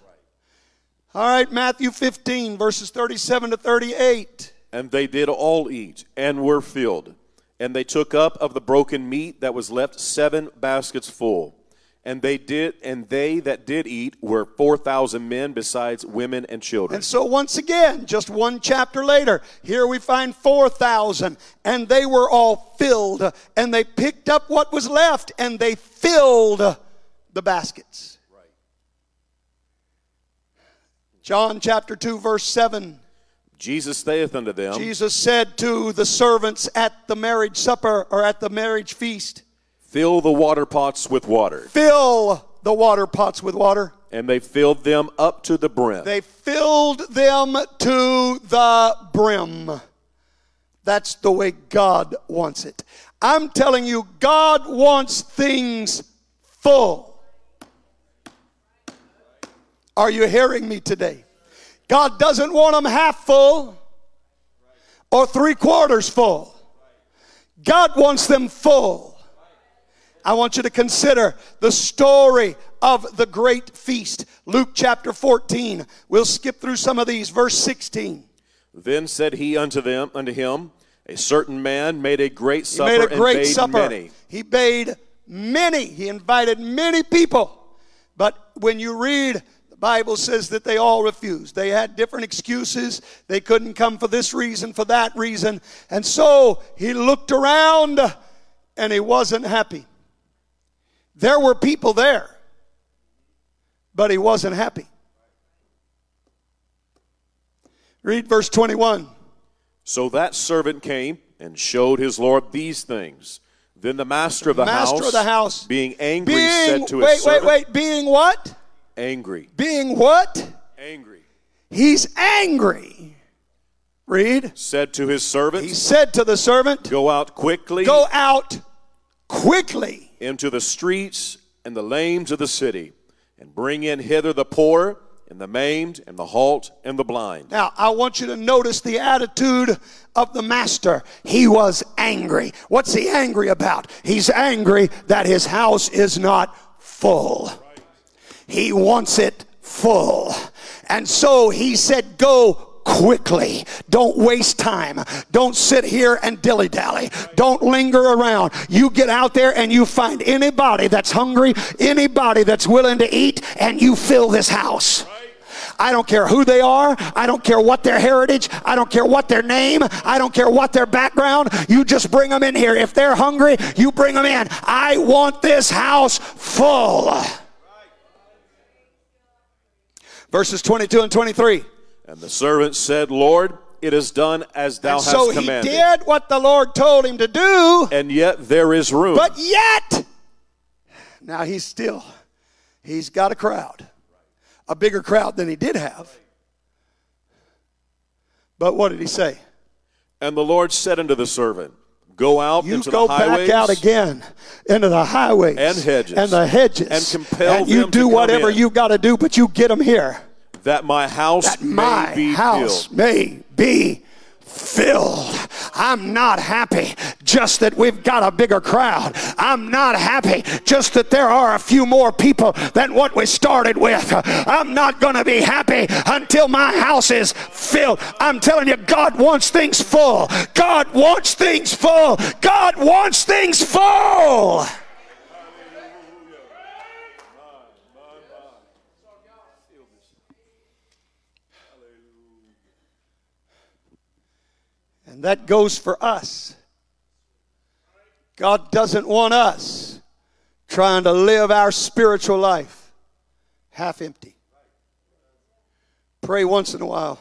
All right, Matthew 15, verses 37 to 38. And they did all eat and were filled. And they took up of the broken meat that was left seven baskets full. And they did and they that did eat were four thousand men besides women and children. And so, once again, just one chapter later, here we find 4,000, and they were all filled, and they picked up what was left, and they filled the baskets. John chapter 2, verse 7. Jesus saith unto them, Jesus said to the servants at the marriage supper or at the marriage feast, Fill the water pots with water. Fill the water pots with water. And they filled them up to the brim. They filled them to the brim. That's the way God wants it. I'm telling you, God wants things full. Are you hearing me today? God doesn't want them half full or three quarters full. God wants them full. I want you to consider the story of the great feast. Luke chapter 14. We'll skip through some of these. Verse 16. Then said he unto them unto him, A certain man made a great He supper made a and great bade supper. many. He bade many. He invited many people. But when you read, Bible says that they all refused. They had different excuses. They couldn't come for this reason, for that reason. And so he looked around and he wasn't happy. There were people there, but he wasn't happy. Read verse 21. So that servant came and showed his lord these things. Then the master of the Master house, of the house, being angry, Being, said to his servant. wait, wait, wait, being what? Angry, Being what? angry. He's angry. Read. Said to his servant, He said to the servant, Go out quickly Go out quickly. into the streets and the lanes of the city, and bring in hither the poor, and the maimed, and the halt, and the blind. Now, I want you to notice the attitude of the master. He was angry. What's he angry about? He's angry that his house is not full. He wants it full. And so he said, Go quickly. Don't waste time. Don't sit here and dilly dally. Don't linger around. You get out there and you find anybody that's hungry, anybody that's willing to eat, and you fill this house. I don't care who they are. I don't care what their heritage. I don't care what their name. I don't care what their background. You just bring them in here. If they're hungry, you bring them in. I want this house full. Verses 22 and 23. And the servant said, Lord, it is done as thou hast commanded." And so he did what the Lord told him to do, And yet there is room. but yet, now he's still, he's got a crowd, a bigger crowd than he did have. But what did he say? and the Lord said unto the servant, Go out You into go the highways back out again into the highways And hedges. and the hedges And compel and you do whatever in. you got to do, but you get them here. that my house That may my be house filled. may be filled. I'm not happy just that we've got a bigger crowd. I'm not happy just that there are a few more people than what we started with. I'm not going to be happy until my house is filled. I'm telling you, God wants things full. God wants things full. God wants things full. And that goes for us. God doesn't want us trying to live our spiritual life half empty. Pray once in a while.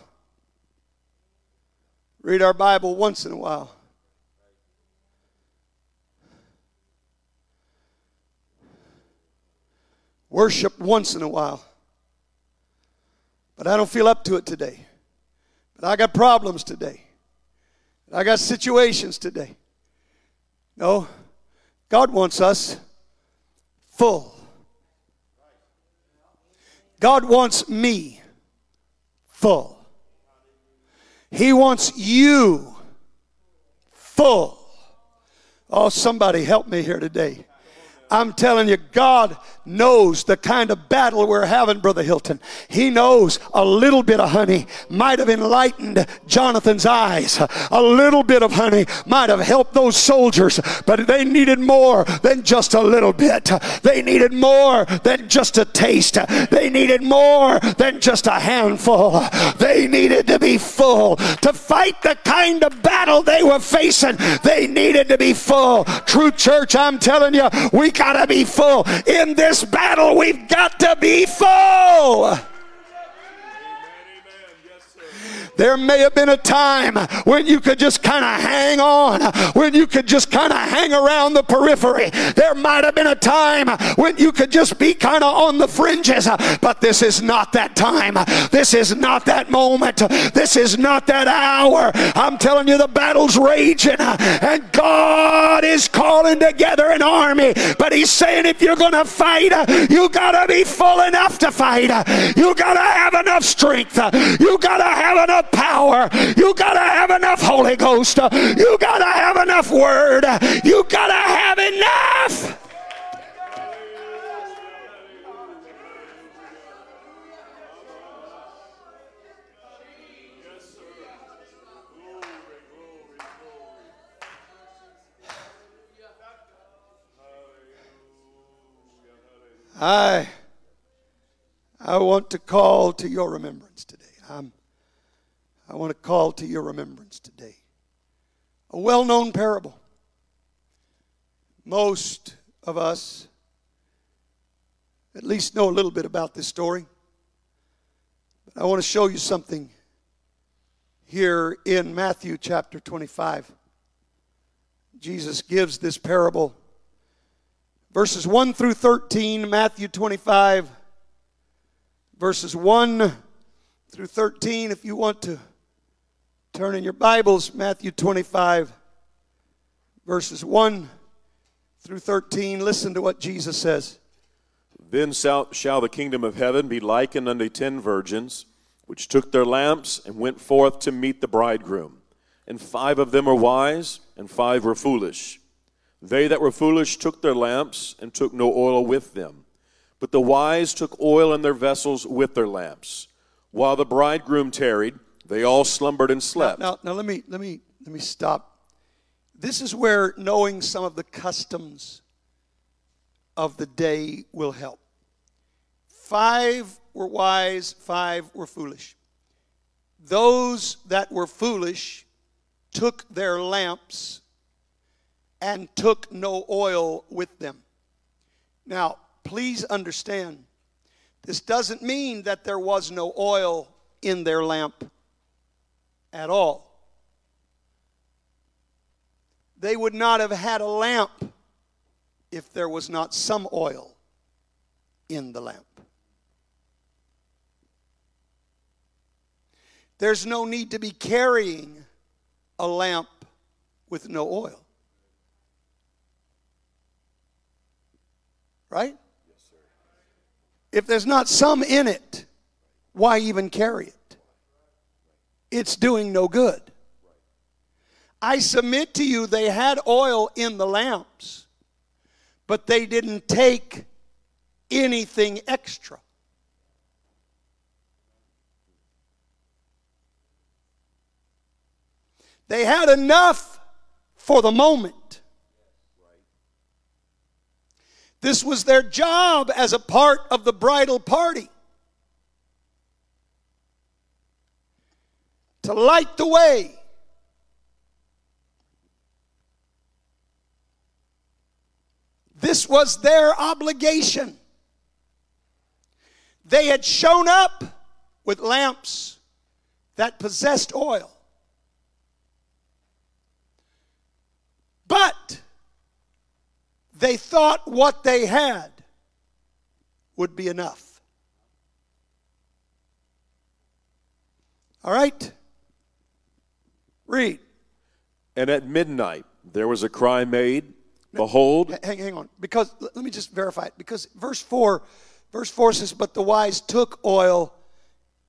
Read our Bible once in a while. Worship once in a while. But I don't feel up to it today. But I got problems today. I got situations today. No, God wants us full. God wants me full. He wants you full. Oh, somebody help me here today. I'm telling you, God knows the kind of battle we're having, Brother Hilton. He knows a little bit of honey might have enlightened Jonathan's eyes. A little bit of honey might have helped those soldiers, but they needed more than just a little bit. They needed more than just a taste. They needed more than just a handful. They needed to be full to fight the kind of battle they were facing. They needed to be full. True church, I'm telling you, we got to be full in this this battle, we've got to be full. There may have been a time when you could just kind of hang on, when you could just kind of hang around the periphery. There might have been a time when you could just be kind of on the fringes, but this is not that time. This is not that moment. This is not that hour. I'm telling you, the battle's raging, and God is calling together an army. But He's saying, if you're going to fight, you got to be full enough to fight. You got to have enough strength. You got to have enough power. You got to have enough Holy Ghost. You got to have enough Word. You got to have enough. I I want to call to your remembrance today. I'm I want to call to your remembrance today. A well known parable. Most of us at least know a little bit about this story. But I want to show you something here in Matthew chapter 25. Jesus gives this parable. Verses 1 through 13, Matthew 25, verses 1 through 13. If you want to Turn in your Bibles, Matthew 25, verses 1 through 13. Listen to what Jesus says. Then shall the kingdom of heaven be likened unto ten virgins, which took their lamps and went forth to meet the bridegroom. And five of them were wise, and five were foolish. They that were foolish took their lamps and took no oil with them. But the wise took oil in their vessels with their lamps. While the bridegroom tarried, they all slumbered and slept. Now, now, now let me let me let me stop. This is where knowing some of the customs of the day will help. Five were wise, five were foolish. Those that were foolish took their lamps and took no oil with them. Now, please understand, this doesn't mean that there was no oil in their lamp at all. They would not have had a lamp if there was not some oil in the lamp. There's no need to be carrying a lamp with no oil. Right? If there's not some in it, why even carry it? It's doing no good. I submit to you, they had oil in the lamps, but they didn't take anything extra. They had enough for the moment. This was their job as a part of the bridal party. to light the way. This was their obligation. They had shown up with lamps that possessed oil. But they thought what they had would be enough. All right? Read. And at midnight there was a cry made, Behold, Hang, hang on, because let me just verify it. Because verse four, verse four says, "But the wise took oil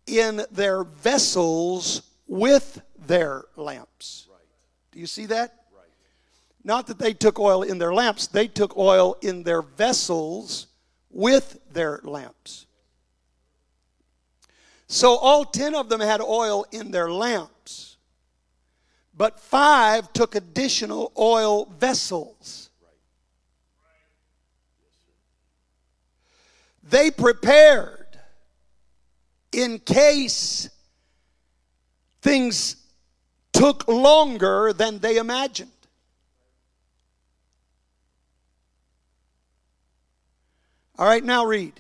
in their vessels with their lamps." Do you see that? Not that they took oil in their lamps; they took oil in their vessels with their lamps. So all ten of them had oil in their lamps, but five took additional oil vessels. they prepared in case things took longer than they imagined. All right, now read.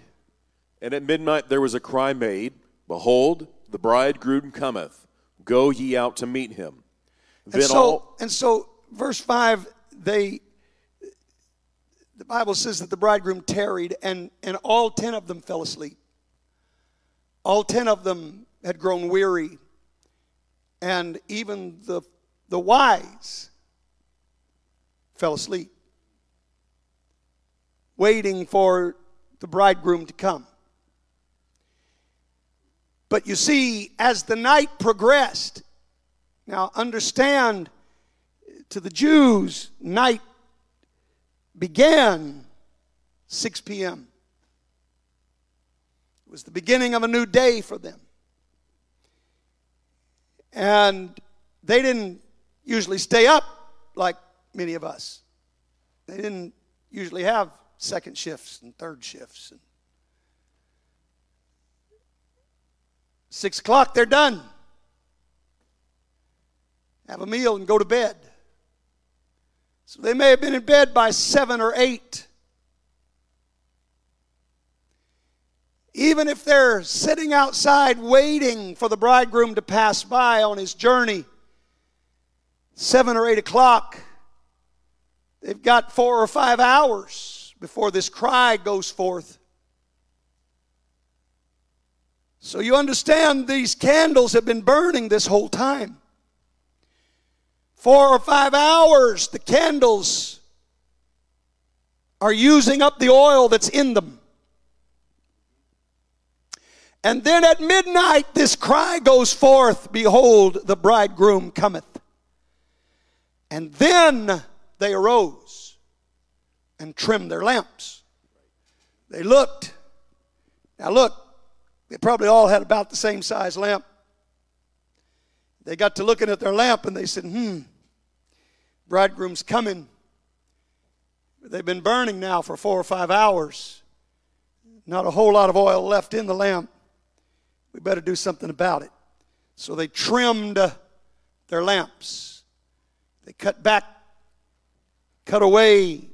and at midnight there was a cry made, Behold, the bridegroom cometh. Go ye out to meet him. And so, all and so, verse five, they, the Bible says that the bridegroom tarried, and and all ten of them fell asleep. All ten of them had grown weary, and even the the wise fell asleep, waiting for the bridegroom to come. But you see, as the night progressed, now understand to the Jews, night began 6 p.m. It was the beginning of a new day for them. And they didn't usually stay up like many of us. They didn't usually have second shifts and third shifts. Six o'clock, they're done. Have a meal and go to bed. So they may have been in bed by seven or eight. Even if they're sitting outside waiting for the bridegroom to pass by on his journey, seven or eight o'clock, they've got four or five hours before this cry goes forth. So you understand these candles have been burning this whole time. Four or five hours, the candles are using up the oil that's in them. And then at midnight, this cry goes forth Behold, the bridegroom cometh. And then they arose and trimmed their lamps. They looked. Now, look, they probably all had about the same size lamp. They got to looking at their lamp and they said, hmm, bridegroom's coming. They've been burning now for four or five hours. Not a whole lot of oil left in the lamp. We better do something about it. So they trimmed their lamps. They cut back, cut away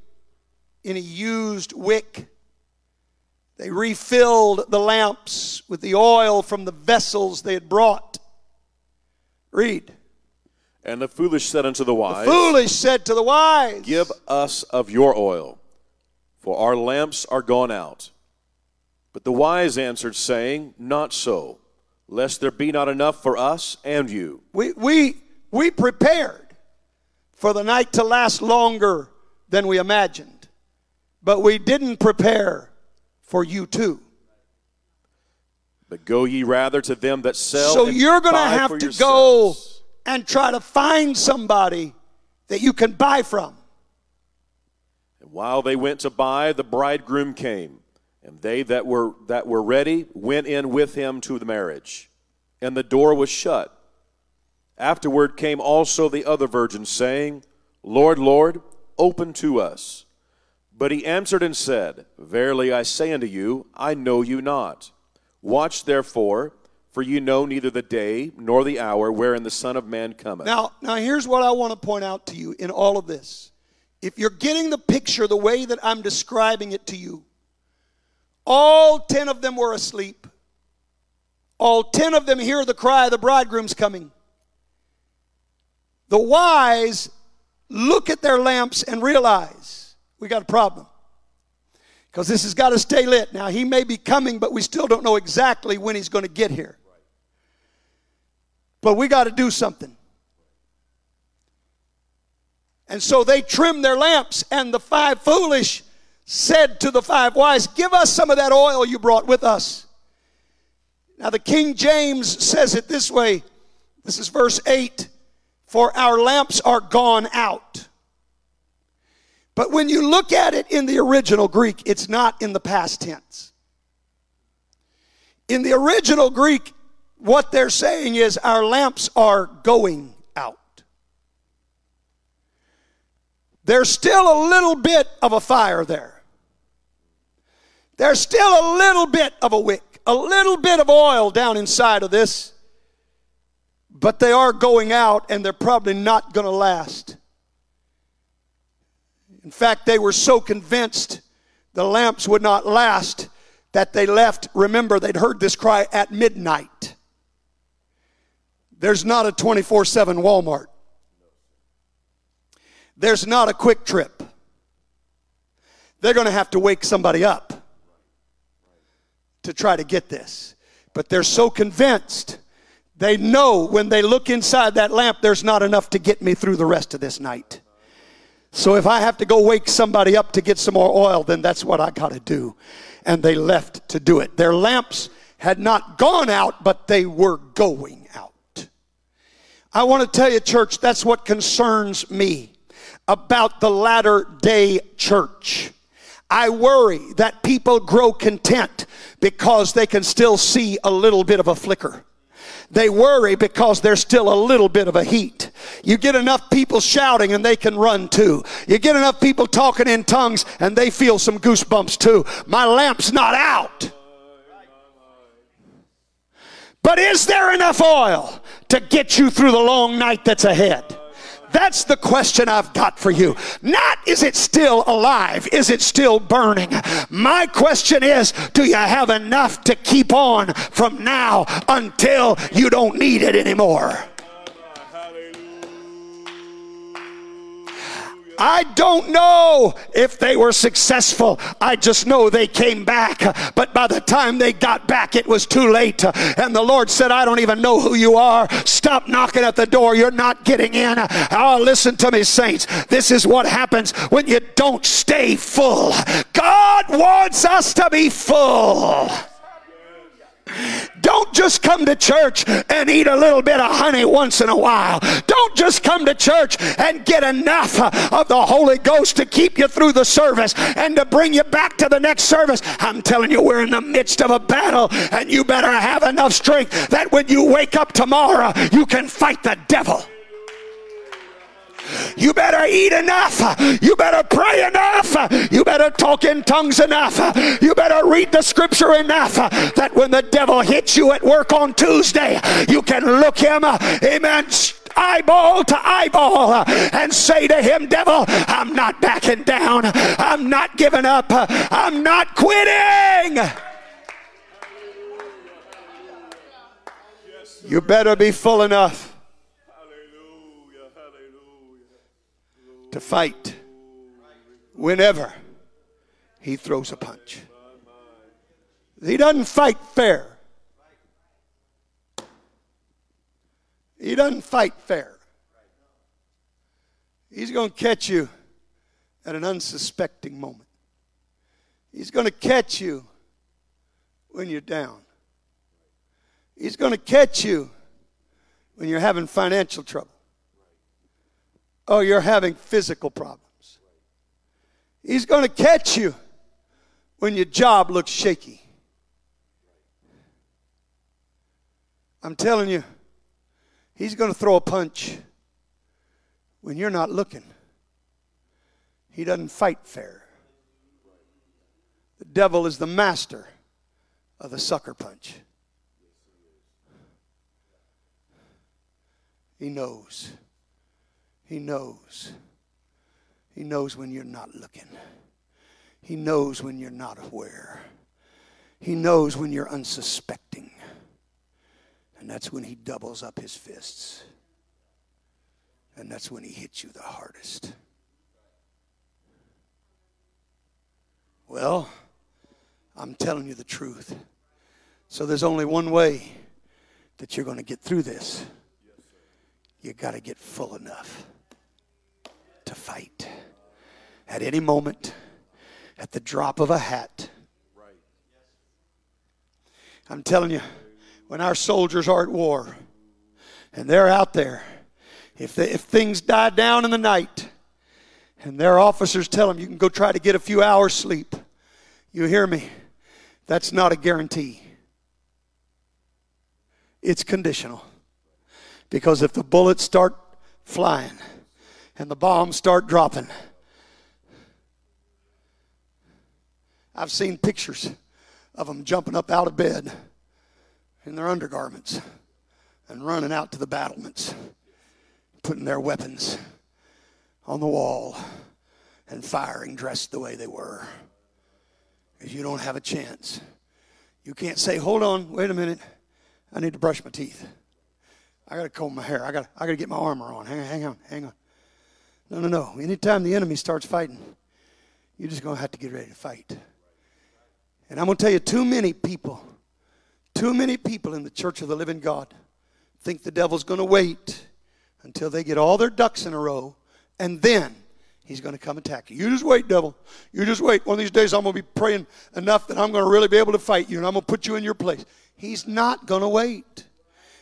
any used wick. They refilled the lamps with the oil from the vessels they had brought. Read. and the foolish said unto the wise, the Foolish said to the wise, Give us of your oil, for our lamps are gone out. But the wise answered, saying, Not so, lest there be not enough for us and you. we, we, we prepared for the night to last longer than we imagined, but we didn't prepare for you too. But go ye rather to them that sell. So you're going to have to yourselves. go and try to find somebody that you can buy from. And while they went to buy, the bridegroom came, and they that were that were ready went in with him to the marriage, and the door was shut. Afterward came also the other virgins, saying, Lord, Lord, open to us. But he answered and said, Verily I say unto you, I know you not. Watch therefore, for you know neither the day nor the hour wherein the Son of Man cometh. Now, now here's what I want to point out to you in all of this. if you're getting the picture the way that I'm describing it to you, all 10 of them were asleep. All 10 of them hear the cry, of the bridegroom's coming. The wise look at their lamps and realize we got a problem. Because this has got to stay lit. Now, he may be coming, but we still don't know exactly when he's going to get here. But we got to do something. And so they trimmed their lamps, and the five foolish said to the five wise, Give us some of that oil you brought with us. Now, the King James says it this way this is verse 8 For our lamps are gone out. But when you look at it in the original Greek, it's not in the past tense. In the original Greek, what they're saying is, Our lamps are going out. There's still a little bit of a fire there. There's still a little bit of a wick, a little bit of oil down inside of this, but they are going out and they're probably not going to last. In fact, they were so convinced the lamps would not last that they left. Remember, they'd heard this cry at midnight. There's not a 24 7 Walmart. There's not a QuikTrip. They're going to have to wake somebody up to try to get this. But they're so convinced, they know when they look inside that lamp, there's not enough to get me through the rest of this night. So if I have to go wake somebody up to get some more oil, then that's what I got to do. And they left to do it. Their lamps had not gone out, but they were going out. I want to tell you, church, that's what concerns me about the latter day church. I worry that people grow content because they can still see a little bit of a flicker. They worry because there's still a little bit of a heat. You get enough people shouting and they can run too. You get enough people talking in tongues and they feel some goosebumps too. My lamp's not out. But is there enough oil to get you through the long night that's ahead? That's the question I've got for you. Not is it still alive? Is it still burning? My question is do you have enough to keep on from now until you don't need it anymore? I don't know if they were successful. I just know they came back. But by the time they got back, it was too late. And the Lord said, I don't even know who you are. Stop knocking at the door. You're not getting in. Oh, listen to me, saints. This is what happens when you don't stay full. God wants us to be full. Don't just come to church and eat a little bit of honey once in a while. Don't just come to church and get enough of the Holy Ghost to keep you through the service and to bring you back to the next service. I'm telling you, we're in the midst of a battle, and you better have enough strength that when you wake up tomorrow, you can fight the devil. You better eat enough. You better pray enough. You better talk in tongues enough. You better read the scripture enough that when the devil hits you at work on Tuesday, you can look him, amen, eyeball to eyeball and say to him, Devil, I'm not backing down. I'm not giving up. I'm not quitting. You better be full enough to fight whenever he throws a punch. He doesn't fight fair. He doesn't fight fair. He's going to catch you at an unsuspecting moment. He's going to catch you when you're down. He's going to catch you when you're having financial trouble. Oh, you're having physical problems. He's going to catch you when your job looks shaky. I'm telling you, he's going to throw a punch when you're not looking. He doesn't fight fair. The devil is the master of the sucker punch. He knows. He knows. He knows when you're not looking. He knows when you're not aware. He knows when you're unsuspecting. And that's when he doubles up his fists. And that's when he hits you the hardest. Well, I'm telling you the truth. So there's only one way that you're going to get through this. You got to get full enough to fight. At any moment, at the drop of a hat. I'm telling you, when our soldiers are at war and they're out there, if, they, if things die down in the night and their officers tell them you can go try to get a few hours sleep, you hear me? That's not a guarantee. It's conditional. Because if the bullets start flying and the bombs start dropping, I've seen pictures of them jumping up out of bed in their undergarments and running out to the battlements, putting their weapons on the wall and firing dressed the way they were. Because you don't have a chance. You can't say, hold on, wait a minute. I need to brush my teeth. I got to comb my hair. I got I got to get my armor on. Hang on, hang on, hang on. No, no, no. Anytime the enemy starts fighting, you're just going to have to get ready to fight. And I'm going to tell you, too many people, too many people in the church of the living God think the devil's going to wait until they get all their ducks in a row, and then he's going to come attack you. You just wait, devil. You just wait. One of these days, I'm going to be praying enough that I'm going to really be able to fight you, and I'm going to put you in your place. He's not going to wait.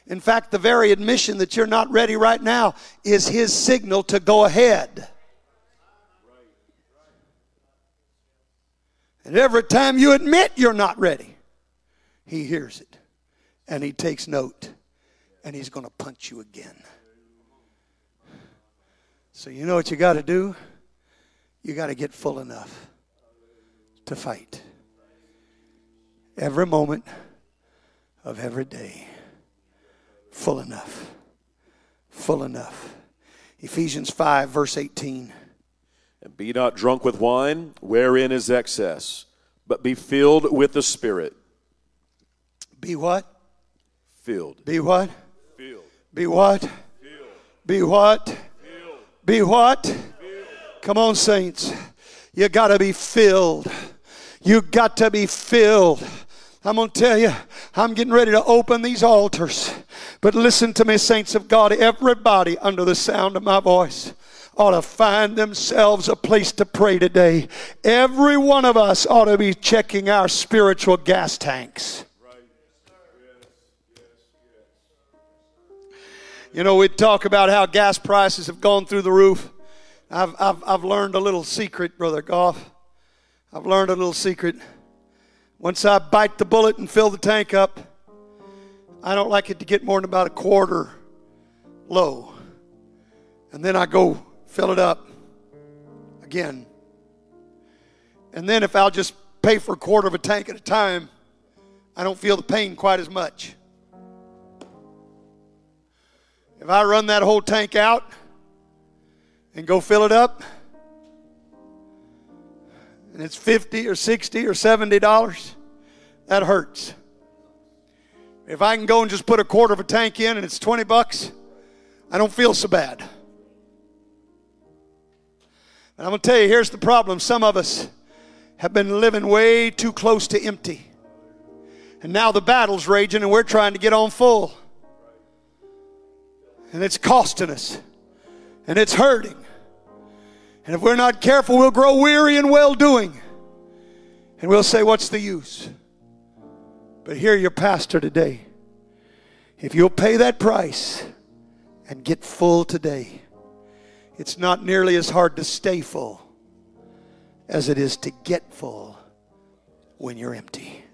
In fact, the very admission that you're not ready right now is his signal to go ahead. And every time you admit you're not ready, he hears it and he takes note and he's going to punch you again. So, you know what you got to do? You got to get full enough to fight every moment of every day. Full enough. Full enough. Ephesians 5, verse 18. And be not drunk with wine, wherein is excess, but be filled with the Spirit. Be what? Filled. Be what? Filled. Be what? Filled. Be what? Filled. Be what? Filled. Come on, saints. You got to be filled. You got to be filled. I'm going to tell you, I'm getting ready to open these altars. But listen to me, saints of God. Everybody under the sound of my voice ought to find themselves a place to pray today. Every one of us ought to be checking our spiritual gas tanks. You know, we talk about how gas prices have gone through the roof. I've, I've, I've learned a little secret, Brother Goff. I've learned a little secret. Once I bite the bullet and fill the tank up, I don't like it to get more than about a quarter low. And then I go fill it up again. And then if I'll just pay for a quarter of a tank at a time, I don't feel the pain quite as much. If I run that whole tank out and go fill it up, and it's 50 or 60 or 70 dollars, that hurts. If I can go and just put a quarter of a tank in and it's 20 bucks, I don't feel so bad. And I'm going to tell you, here's the problem. Some of us have been living way too close to empty. And now the battle's raging and we're trying to get on full. And it's costing us. And it's hurting. And if we're not careful, we'll grow weary in well doing. And we'll say, What's the use? But hear your pastor today. If you'll pay that price and get full today, it's not nearly as hard to stay full as it is to get full when you're empty.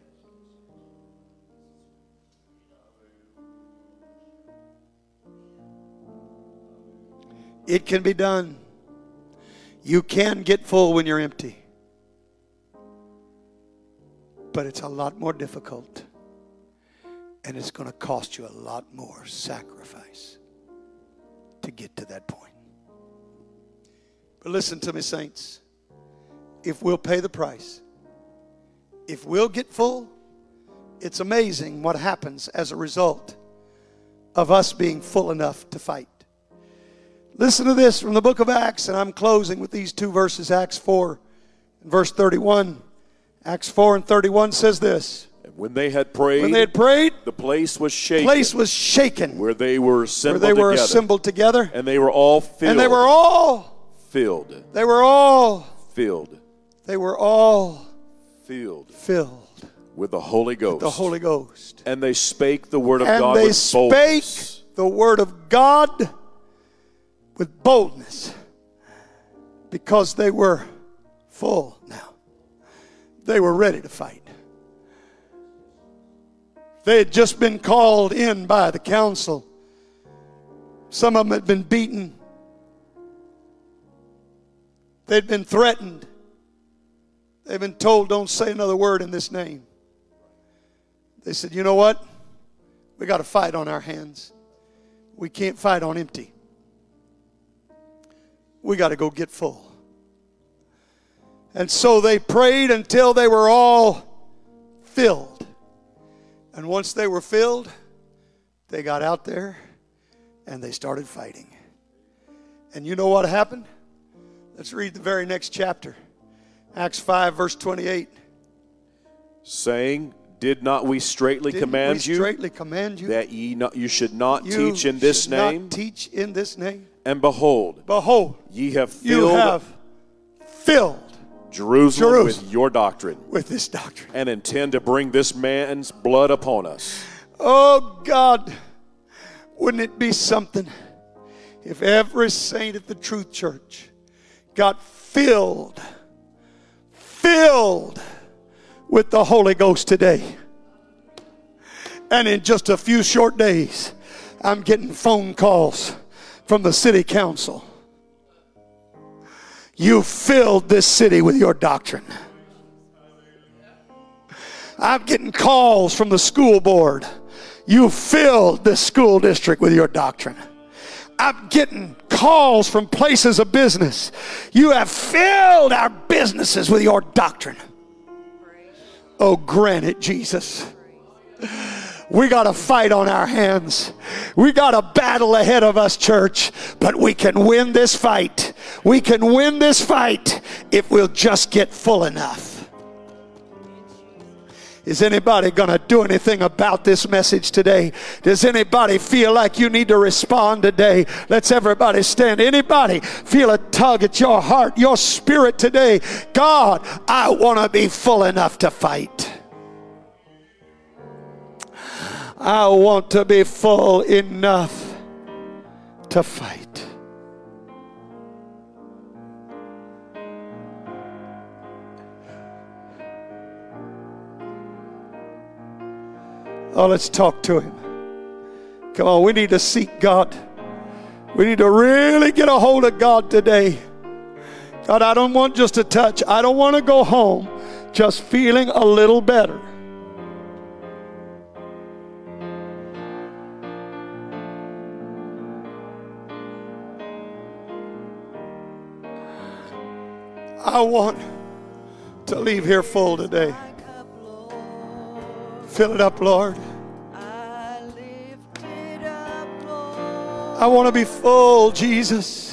It can be done. You can get full when you're empty. But it's a lot more difficult. And it's going to cost you a lot more sacrifice to get to that point. But listen to me, saints. If we'll pay the price, if we'll get full, it's amazing what happens as a result of us being full enough to fight. Listen to this from the book of Acts, and I'm closing with these two verses Acts 4 and verse 31. Acts 4 and 31 says this And when they had prayed, When they had prayed, the place was shaken. place was shaken where they were assembled where they were together. assembled together, and they were all filled. and they were all, filled. they were all, Filled. they were all Filled filled with the Holy Ghost. the Holy Ghost. And they spake the word of and God they with spake boldness. the word of God with boldness because they were full now. They were ready to fight. They had just been called in by the council. Some of them had been beaten. They'd been threatened. They'd been told, don't say another word in this name. They said, you know what? We got a fight on our hands. We can't fight on empty. We got to go get full. And so they prayed until they were all filled. And once they were filled, they got out there and they started fighting. And you know what happened? Let's read the very next chapter. Acts 5, verse 28. saying, Did not we straightly Didn't command we you straightly command you that ye not, you should not You teach in this name? teach in this name. And behold, Behold, ye have you filled have filled Jerusalem, Jerusalem. with your doctrine, with this doctrine. and intend to bring this man's blood upon us. Oh God, wouldn't it be something if every saint at the Truth Church got filled, filled with the Holy Ghost today? And in just a few short days, I'm getting phone calls from the city council. You filled this city with your doctrine. I'm getting calls from the school board. You filled this school district with your doctrine. I'm getting calls from places of business. You have filled our businesses with your doctrine. Oh, grant it, Jesus. We got a fight on our hands. We got a battle ahead of us, church, but we can win this fight. We can win this fight if we'll just get full enough. Is anybody going to do anything about this message today? Does anybody feel like you need to respond today? Let's everybody stand. Anybody feel a tug at your heart, your spirit today? God, I want to be full enough to fight. I want to be full enough to fight. Oh, let's talk to him. Come on, we need to seek God. We need to really get a hold of God today. God, I don't want just a touch. I don't want to go home just feeling a little better. I want to leave here full today. Fill it up, Lord. I want to be full, Jesus.